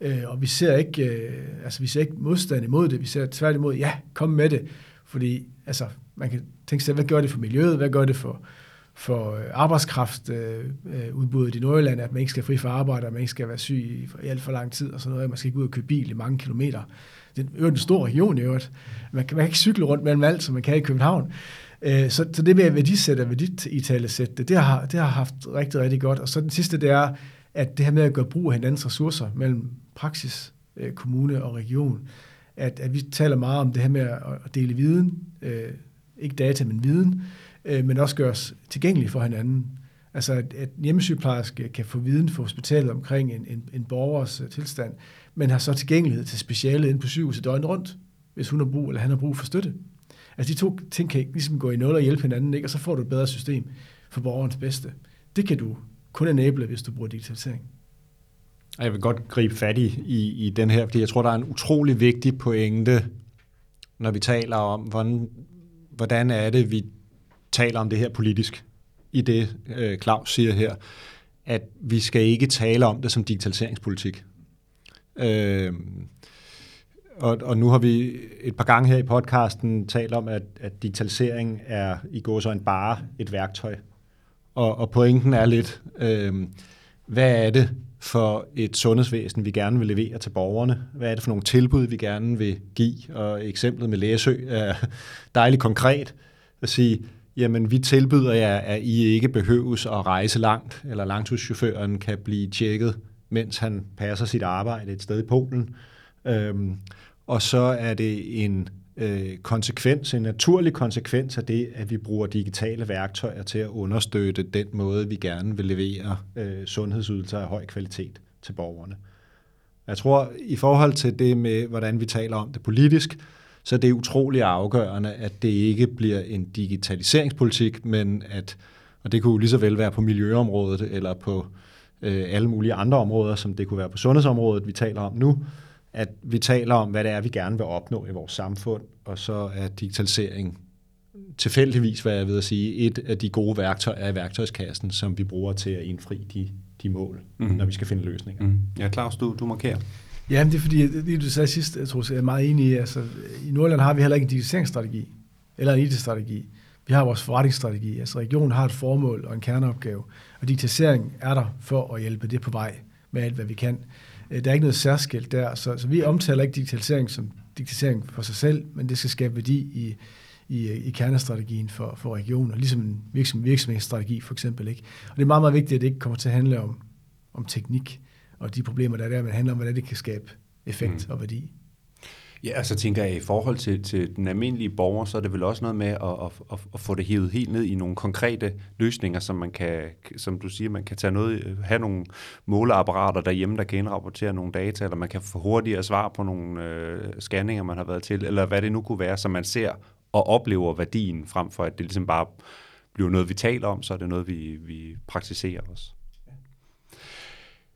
Øh, og vi ser ikke, øh, altså vi ser ikke modstand imod det, vi ser tværtimod, ja, kom med det. Fordi altså, man kan tænke sig, hvad gør det for miljøet, hvad gør det for, for arbejdskraftudbuddet øh, øh, øh i Nordjylland, at man ikke skal fri for arbejde, at man ikke skal være syg i, i alt for lang tid og sådan noget, at man skal ikke ud og køre bil i mange kilometer. Det er en stor region i øvrigt. Man kan, man kan ikke cykle rundt mellem alt, som man kan i København. Øh, så, så det med at værdisætte og værditale det, det har, det har haft rigtig, rigtig godt. Og så den sidste, det er, at det her med at gøre brug af hinandens ressourcer mellem praksis, øh, kommune og region, at, at vi taler meget om det her med at dele viden, øh, ikke data, men viden, øh, men også gøres tilgængelig for hinanden. Altså at, at hjemmesygeplejerske kan få viden fra hospitalet omkring en, en, en borgers øh, tilstand, men har så tilgængelighed til specialet inde på sygehuset døgnet rundt, hvis hun har brug, eller han har brug for støtte. Altså de to ting kan ikke ligesom gå i nul og hjælpe hinanden, ikke? og så får du et bedre system for borgerens bedste. Det kan du kun enable, hvis du bruger digitalisering. Jeg vil godt gribe fat i, i, i den her, fordi jeg tror, der er en utrolig vigtig pointe, når vi taler om, hvordan, hvordan er det, vi taler om det her politisk, i det øh, Claus siger her, at vi skal ikke tale om det som digitaliseringspolitik. Øh, og, og nu har vi et par gange her i podcasten talt om, at, at digitalisering er i går så en bare et værktøj. Og, og pointen er lidt, øh, hvad er det for et sundhedsvæsen, vi gerne vil levere til borgerne? Hvad er det for nogle tilbud, vi gerne vil give? Og eksemplet med Læsø er dejligt konkret at sige, jamen vi tilbyder jer, at I ikke behøves at rejse langt, eller langtudschaufføren kan blive tjekket, mens han passer sit arbejde et sted i Polen. Øhm, og så er det en øh, konsekvens, en naturlig konsekvens af det, at vi bruger digitale værktøjer til at understøtte den måde, vi gerne vil levere øh, sundhedsydelser af høj kvalitet til borgerne. Jeg tror, i forhold til det med, hvordan vi taler om det politisk, så det er utrolig afgørende, at det ikke bliver en digitaliseringspolitik, men at, og det kunne lige så vel være på miljøområdet, eller på øh, alle mulige andre områder, som det kunne være på sundhedsområdet, vi taler om nu, at vi taler om, hvad det er, vi gerne vil opnå i vores samfund, og så er digitalisering tilfældigvis, hvad jeg ved at sige, et af de gode værktøjer i værktøjskassen, som vi bruger til at indfri de, de mål, mm. når vi skal finde løsninger. Mm. Ja, Claus, du, du markerer. Ja, det er fordi, det du sagde sidst, jeg tror, jeg er meget enig i, altså i Nordland har vi heller ikke en digitaliseringsstrategi, eller en IT-strategi. Vi har vores forretningsstrategi. Altså regionen har et formål og en kerneopgave, og digitalisering er der for at hjælpe det på vej med alt, hvad vi kan. Øh, der er ikke noget særskilt der, så, så vi omtaler ikke digitalisering som digitalisering for sig selv, men det skal skabe værdi i, i, i kernestrategien for, for regioner, ligesom en virksom, virksomhedsstrategi for eksempel. Ikke? Og det er meget, meget vigtigt, at det ikke kommer til at handle om, om teknik og de problemer, der er der, men handler om, hvordan det kan skabe effekt mm. og værdi. Ja, altså tænker jeg, i forhold til, til den almindelige borger, så er det vel også noget med at, at, at, at få det hævet helt ned i nogle konkrete løsninger, som man kan, som du siger, man kan tage noget, have nogle måleapparater derhjemme, der kan indrapportere nogle data, eller man kan få hurtigere svar på nogle øh, scanninger, man har været til, eller hvad det nu kunne være, så man ser og oplever værdien, frem for at det ligesom bare bliver noget, vi taler om, så er det noget, vi, vi praktiserer også.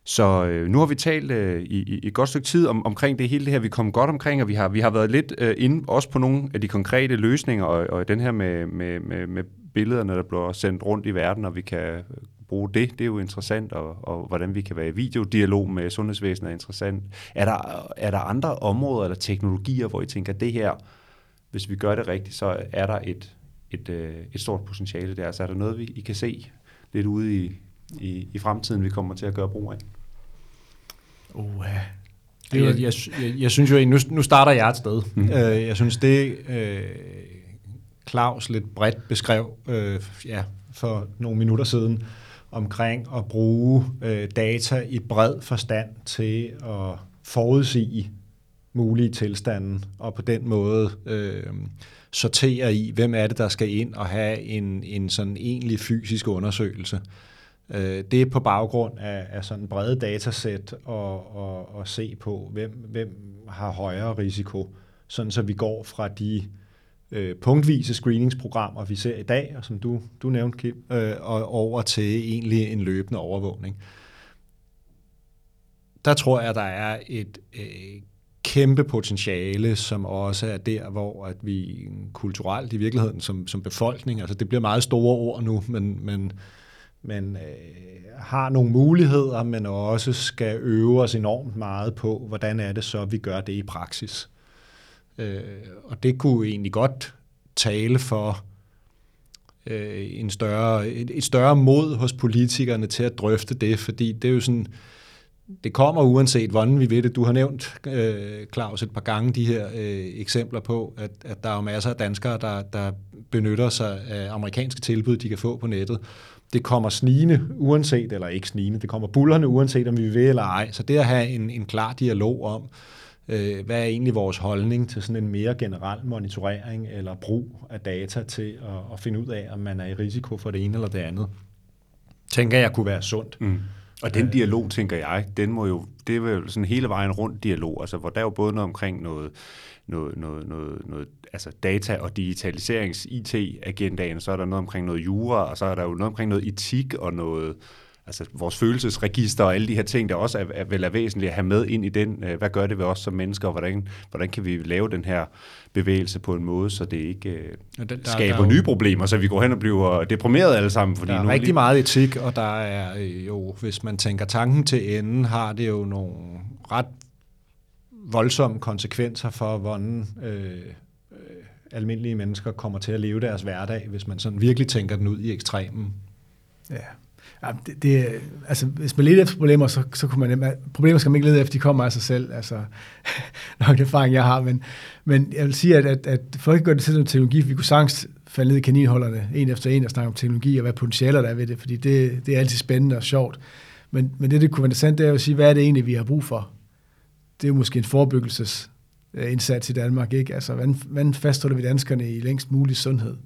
Så øh, nu har vi talt øh, i, i et godt stykke tid om, omkring det hele det her. Vi kom godt omkring, og vi har, vi har været lidt øh, inde også på nogle af de konkrete løsninger, og, og den her med, med, med, med billederne, der bliver sendt rundt i verden, og vi kan øh, bruge det, det er jo interessant, og, og hvordan vi kan være i videodialog med sundhedsvæsenet er interessant. Er der, er der andre områder eller teknologier, hvor I tænker, at det her, hvis vi gør det rigtigt, så er der et, et, øh, et stort potentiale der. Så er der noget, vi I kan se lidt ude i, i, i fremtiden, vi kommer til at gøre brug af? Uh, det jeg, jeg, jeg, jeg synes jo, nu, nu starter jeg et sted. Mm. Øh, jeg synes, det øh, Claus lidt bredt beskrev øh, ja, for nogle minutter siden, omkring at bruge øh, data i bred forstand til at forudsige mulige tilstande, og på den måde øh, sortere i, hvem er det, der skal ind og have en, en sådan egentlig fysisk undersøgelse. Øh, det er på baggrund af, af sådan brede datasæt og, og, og se på, hvem, hvem har højere risiko, sådan så vi går fra de øh, punktvise screeningsprogrammer, vi ser i dag, og som du, du nævnte, Kim, øh, og over til egentlig en løbende overvågning. Der tror jeg, der er et øh, kæmpe potentiale, som også er der, hvor at vi kulturelt i virkeligheden som, som befolkning, altså det bliver meget store ord nu, men, men men øh, har nogle muligheder, men også skal øve os enormt meget på, hvordan er det så, vi gør det i praksis. Øh, og det kunne egentlig godt tale for øh, en større, et, et større mod hos politikerne til at drøfte det, fordi det er jo sådan, det kommer uanset, hvordan vi ved det. Du har nævnt, øh, Claus, et par gange de her øh, eksempler på, at, at der er jo masser af danskere, der, der benytter sig af amerikanske tilbud, de kan få på nettet det kommer snigende uanset, eller ikke snigende, det kommer bullerne uanset, om vi vil eller ej. Så det at have en, en klar dialog om, øh, hvad er egentlig vores holdning til sådan en mere generel monitorering eller brug af data til at, at finde ud af, om man er i risiko for det ene eller det andet, tænker jeg kunne være sundt. Mm. Og den dialog, tænker jeg, den må jo, det er jo sådan hele vejen rundt dialog, altså hvor der er jo både noget omkring noget, noget, noget, noget, noget altså data- og digitaliserings-IT-agendaen, så er der noget omkring noget jura, og så er der jo noget omkring noget etik og noget, altså vores følelsesregister og alle de her ting, der også er, er vel er væsentligt at have med ind i den. Øh, hvad gør det ved os som mennesker, og hvordan, hvordan kan vi lave den her bevægelse på en måde, så det ikke øh, ja, der, skaber der jo, nye problemer, så vi går hen og bliver deprimeret alle sammen. Fordi der er nu rigtig lige... meget etik, og der er jo, hvis man tænker tanken til enden, har det jo nogle ret voldsomme konsekvenser for, hvordan øh, øh, almindelige mennesker kommer til at leve deres hverdag, hvis man sådan virkelig tænker den ud i ekstremen. Ja. Ja, det, det, altså, hvis man leder efter problemer, så, så kunne man, problemer skal man ikke lede efter, de kommer af sig selv. Altså, (laughs) nok en erfaring, jeg har. Men, men jeg vil sige, at, at, at folk gør det til som teknologi, for vi kunne sagtens falde ned i kaninholderne, en efter en, og snakke om teknologi, og hvad potentialer der er ved det, fordi det, det er altid spændende og sjovt. Men, men det, det kunne være interessant, det er at sige, hvad er det egentlig, vi har brug for? det er jo måske en forebyggelsesindsats i Danmark, ikke? Altså, hvordan, hvordan fastholder vi danskerne i længst mulig sundhed?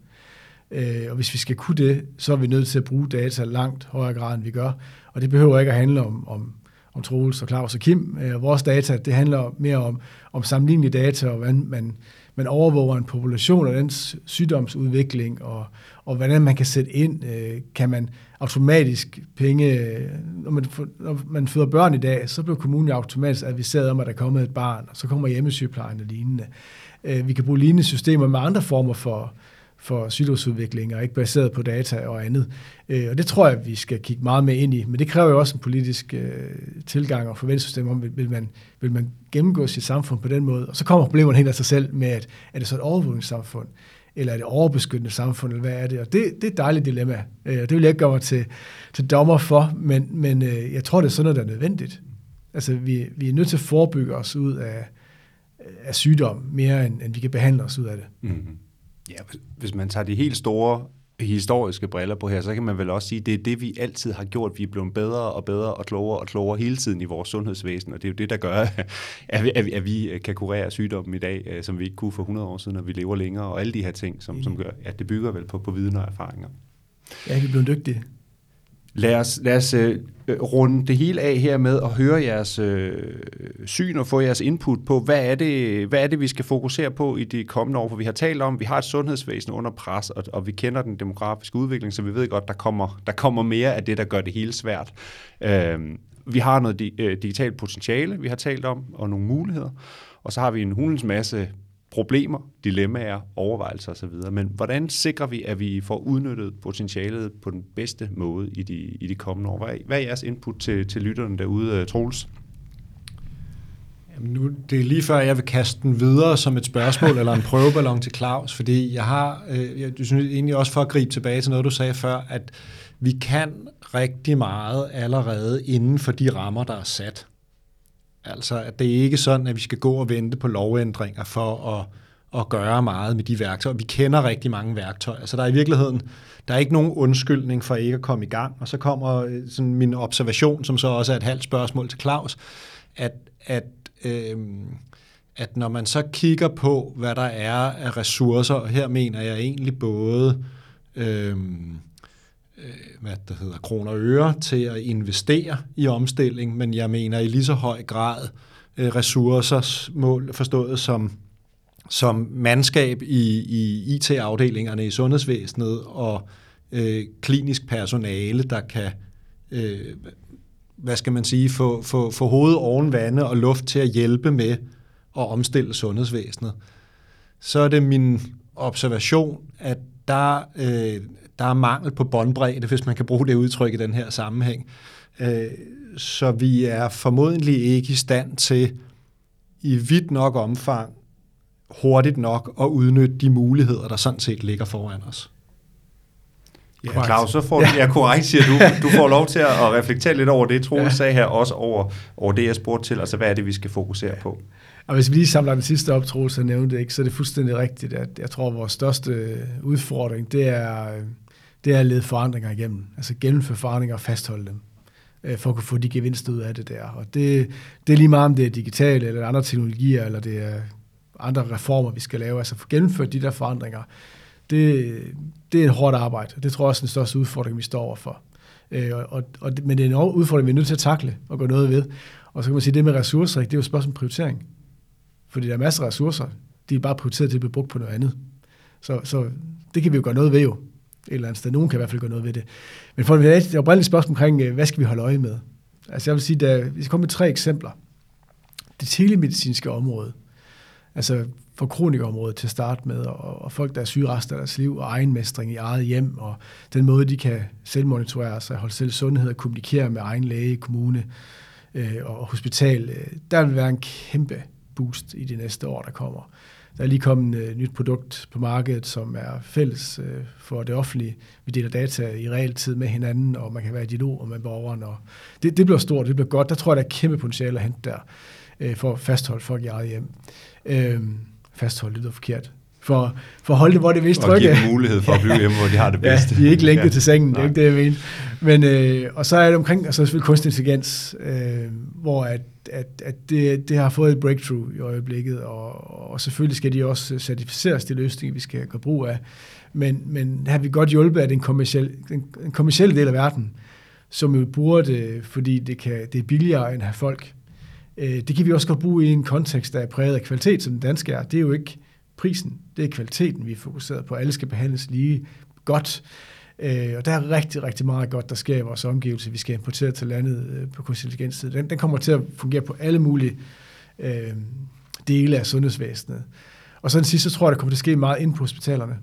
Øh, og hvis vi skal kunne det, så er vi nødt til at bruge data langt højere grad, end vi gør. Og det behøver ikke at handle om, om, om Troels og Claus og Kim. Øh, vores data, det handler mere om, om sammenlignelige data, og hvordan man, man overvåger en population og dens sygdomsudvikling, og, og hvordan man kan sætte ind. Øh, kan man automatisk penge, øh, når man, når man føder børn i dag, så bliver kommunen automatisk adviseret om, at der er kommet et barn, og så kommer hjemmesygeplejen og lignende. Øh, vi kan bruge lignende systemer med andre former for, for sygdomsudvikling, og ikke baseret på data og andet. Øh, og det tror jeg, vi skal kigge meget mere ind i. Men det kræver jo også en politisk øh, tilgang og forventningssystem om, vil, man, vil man gennemgå sit samfund på den måde. Og så kommer problemerne helt af sig selv med, at er det så et overvågningssamfund, eller er det overbeskyttende samfund, eller hvad er det? Og det, det er et dejligt dilemma. Øh, og det vil jeg ikke gøre mig til, til dommer for, men, men øh, jeg tror, det er sådan noget, der er nødvendigt. Altså, vi, vi er nødt til at forebygge os ud af, af sygdom, mere end, end vi kan behandle os ud af det. Mm-hmm. Ja, hvis man tager de helt store historiske briller på her, så kan man vel også sige, at det er det, vi altid har gjort. Vi er blevet bedre og bedre og klogere og klogere hele tiden i vores sundhedsvæsen, og det er jo det, der gør, (laughs) at vi, at vi kan kurere sygdommen i dag, øh, som vi ikke kunne for 100 år siden, og vi lever længere, og alle de her ting, som, som gør, at det bygger vel på, på viden og erfaringer. Ja, vi er blevet dygtige. Lad os, lad os øh, runde det hele af her med at høre jeres øh, syn og få jeres input på, hvad er, det, hvad er det, vi skal fokusere på i de kommende år? For vi har talt om, at vi har et sundhedsvæsen under pres, og, og vi kender den demografiske udvikling, så vi ved godt, der kommer, der kommer mere af det, der gør det hele svært. Øh, vi har noget di- øh, digitalt potentiale, vi har talt om, og nogle muligheder. Og så har vi en hulens masse problemer, dilemmaer, overvejelser osv. Men hvordan sikrer vi, at vi får udnyttet potentialet på den bedste måde i de, i de kommende år? Hvad er, hvad er jeres input til, til lytterne derude, øh, Troels? Jamen nu, det er lige før, jeg vil kaste den videre som et spørgsmål eller en prøveballon til Claus, fordi jeg har, øh, jeg synes egentlig også for at gribe tilbage til noget, du sagde før, at vi kan rigtig meget allerede inden for de rammer, der er sat. Altså, at det er ikke sådan, at vi skal gå og vente på lovændringer for at, at gøre meget med de værktøjer. Vi kender rigtig mange værktøjer, så der er i virkeligheden der er ikke nogen undskyldning for ikke at komme i gang. Og så kommer øh, sådan min observation, som så også er et halvt spørgsmål til Claus, at, at, øh, at når man så kigger på, hvad der er af ressourcer, og her mener jeg egentlig både øh, Øh, Øh, hvad der hedder, kroner og øre til at investere i omstilling, men jeg mener i lige så høj grad øh, ressourcer mål forstået som, som mandskab i, i IT-afdelingerne i sundhedsvæsenet og øh, klinisk personale, der kan øh, hvad skal man sige, få, få, få hovedet oven vande og luft til at hjælpe med at omstille sundhedsvæsenet, så er det min observation, at der, øh, der er mangel på båndbredde, hvis man kan bruge det udtryk i den her sammenhæng. Øh, så vi er formodentlig ikke i stand til i vidt nok omfang hurtigt nok at udnytte de muligheder, der sådan set ligger foran os. Ja, Claus, så får du, ja, korrekt siger du, (laughs) du får lov til at reflektere lidt over det, Troels ja. sagde her, også over, over det, jeg spurgte til, altså hvad er det, vi skal fokusere på? Og hvis vi lige samler den sidste op, Troels, jeg nævnte ikke, så er det fuldstændig rigtigt, at jeg tror, at vores største udfordring, det er, det er at lede forandringer igennem. Altså gennemføre forandringer og fastholde dem øh, for at kunne få de gevinster ud af det der. Og det, det er lige meget, om det er digitale eller andre teknologier, eller det er andre reformer, vi skal lave. Altså for gennemført de der forandringer, det, det er et hårdt arbejde. Det tror jeg også er den største udfordring, vi står overfor. Øh, og, og, men det er en udfordring, vi er nødt til at takle og gå noget ved. Og så kan man sige, at det med ressourcer, det er jo et spørgsmål om prioritering. Fordi der er masser af ressourcer, de er bare prioriteret til at blive brugt på noget andet. Så, så det kan vi jo gøre noget ved jo. Et eller andet sted. Nogen kan i hvert fald gøre noget ved det. Men for det oprindelige spørgsmål omkring, øh, hvad skal vi holde øje med? Altså jeg vil sige, at vi skal komme med tre eksempler. Det telemedicinske område, altså for kronikerområdet til at starte med, og, og folk, der er syge resten af deres liv, og egenmestring i eget hjem, og den måde, de kan selvmonitorere sig, holde selv sundhed og kommunikere med egen læge, kommune øh, og hospital, øh, der vil være en kæmpe boost i de næste år, der kommer. Der er lige kommet et øh, nyt produkt på markedet, som er fælles øh, for det offentlige. Vi deler data i realtid med hinanden, og man kan være i dialog med borgeren. Og det, det bliver stort, det bliver godt. Der tror jeg, der er kæmpe potentiale at hente der, øh, for at fastholde folk i eget hjem. Øh, fastholde, det er forkert for, for holde det, hvor det er mest trygge. Og give mulighed for at blive (laughs) hjemme, hvor de har det bedste. Ja, de er ikke lænket ja. til sengen, det er ikke det, jeg mener. Men, øh, og så er det omkring, og så selvfølgelig kunstig intelligens, øh, hvor at, at, at det, det har fået et breakthrough i øjeblikket, og, og selvfølgelig skal de også certificeres, de løsninger, vi skal gøre brug af. Men, men har vi godt hjulpet af den kommersielle, den, den kommersielle del af verden, som jo bruger det, fordi det, kan, det er billigere end at have folk. Øh, det kan vi også godt bruge i en kontekst, der er præget af kvalitet, som den danske er. Det er jo ikke prisen, det er kvaliteten, vi er fokuseret på. Alle skal behandles lige godt. Øh, og der er rigtig, rigtig meget godt, der sker i vores omgivelser. Vi skal importere til landet øh, på kunstig intelligens. Den, den kommer til at fungere på alle mulige øh, dele af sundhedsvæsenet. Og så den sidste, så tror jeg, der kommer til at ske meget ind på hospitalerne.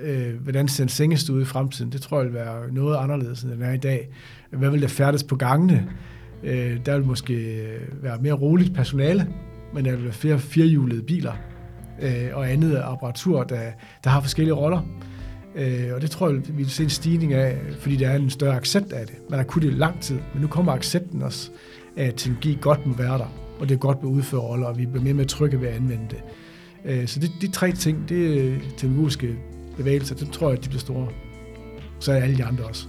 øh, hvordan ser en sengestue ud i fremtiden? Det tror jeg vil være noget anderledes, end den er i dag. Hvad vil der færdes på gangene? Øh, der vil måske være mere roligt personale, men der vil være flere firehjulede biler øh, og andet apparatur, der, der har forskellige roller. Øh, og det tror jeg, vi vil se en stigning af, fordi der er en større accept af det. Man har kunnet det i lang tid, men nu kommer accepten også af, at teknologi godt må være der, og det er godt at udføre roller, og vi bliver mere med trygge ved at anvende det. Øh, så det, de tre ting, det er teknologiske bevægelser, det tror jeg, de bliver store. Så er alle de andre også.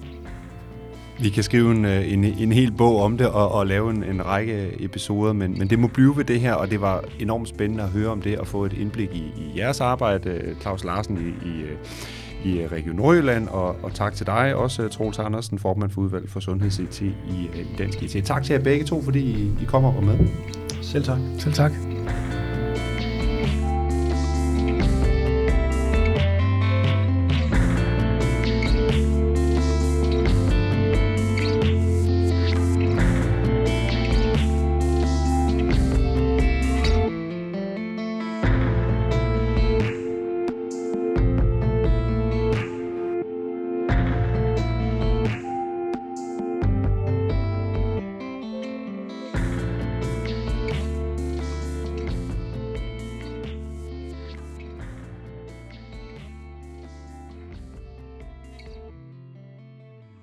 Vi kan skrive en, øh, en, en hel bog om det og, og lave en, en række episoder, men, men det må blive ved det her, og det var enormt spændende at høre om det og få et indblik i, i jeres arbejde, Claus Larsen i, i, i Region Nordjylland, og, og tak til dig også, Troels Andersen, formand for udvalg for Sundheds-IT i, i Dansk IT. Tak til jer begge to, fordi I, I kommer og med. Selv tak. Selv tak.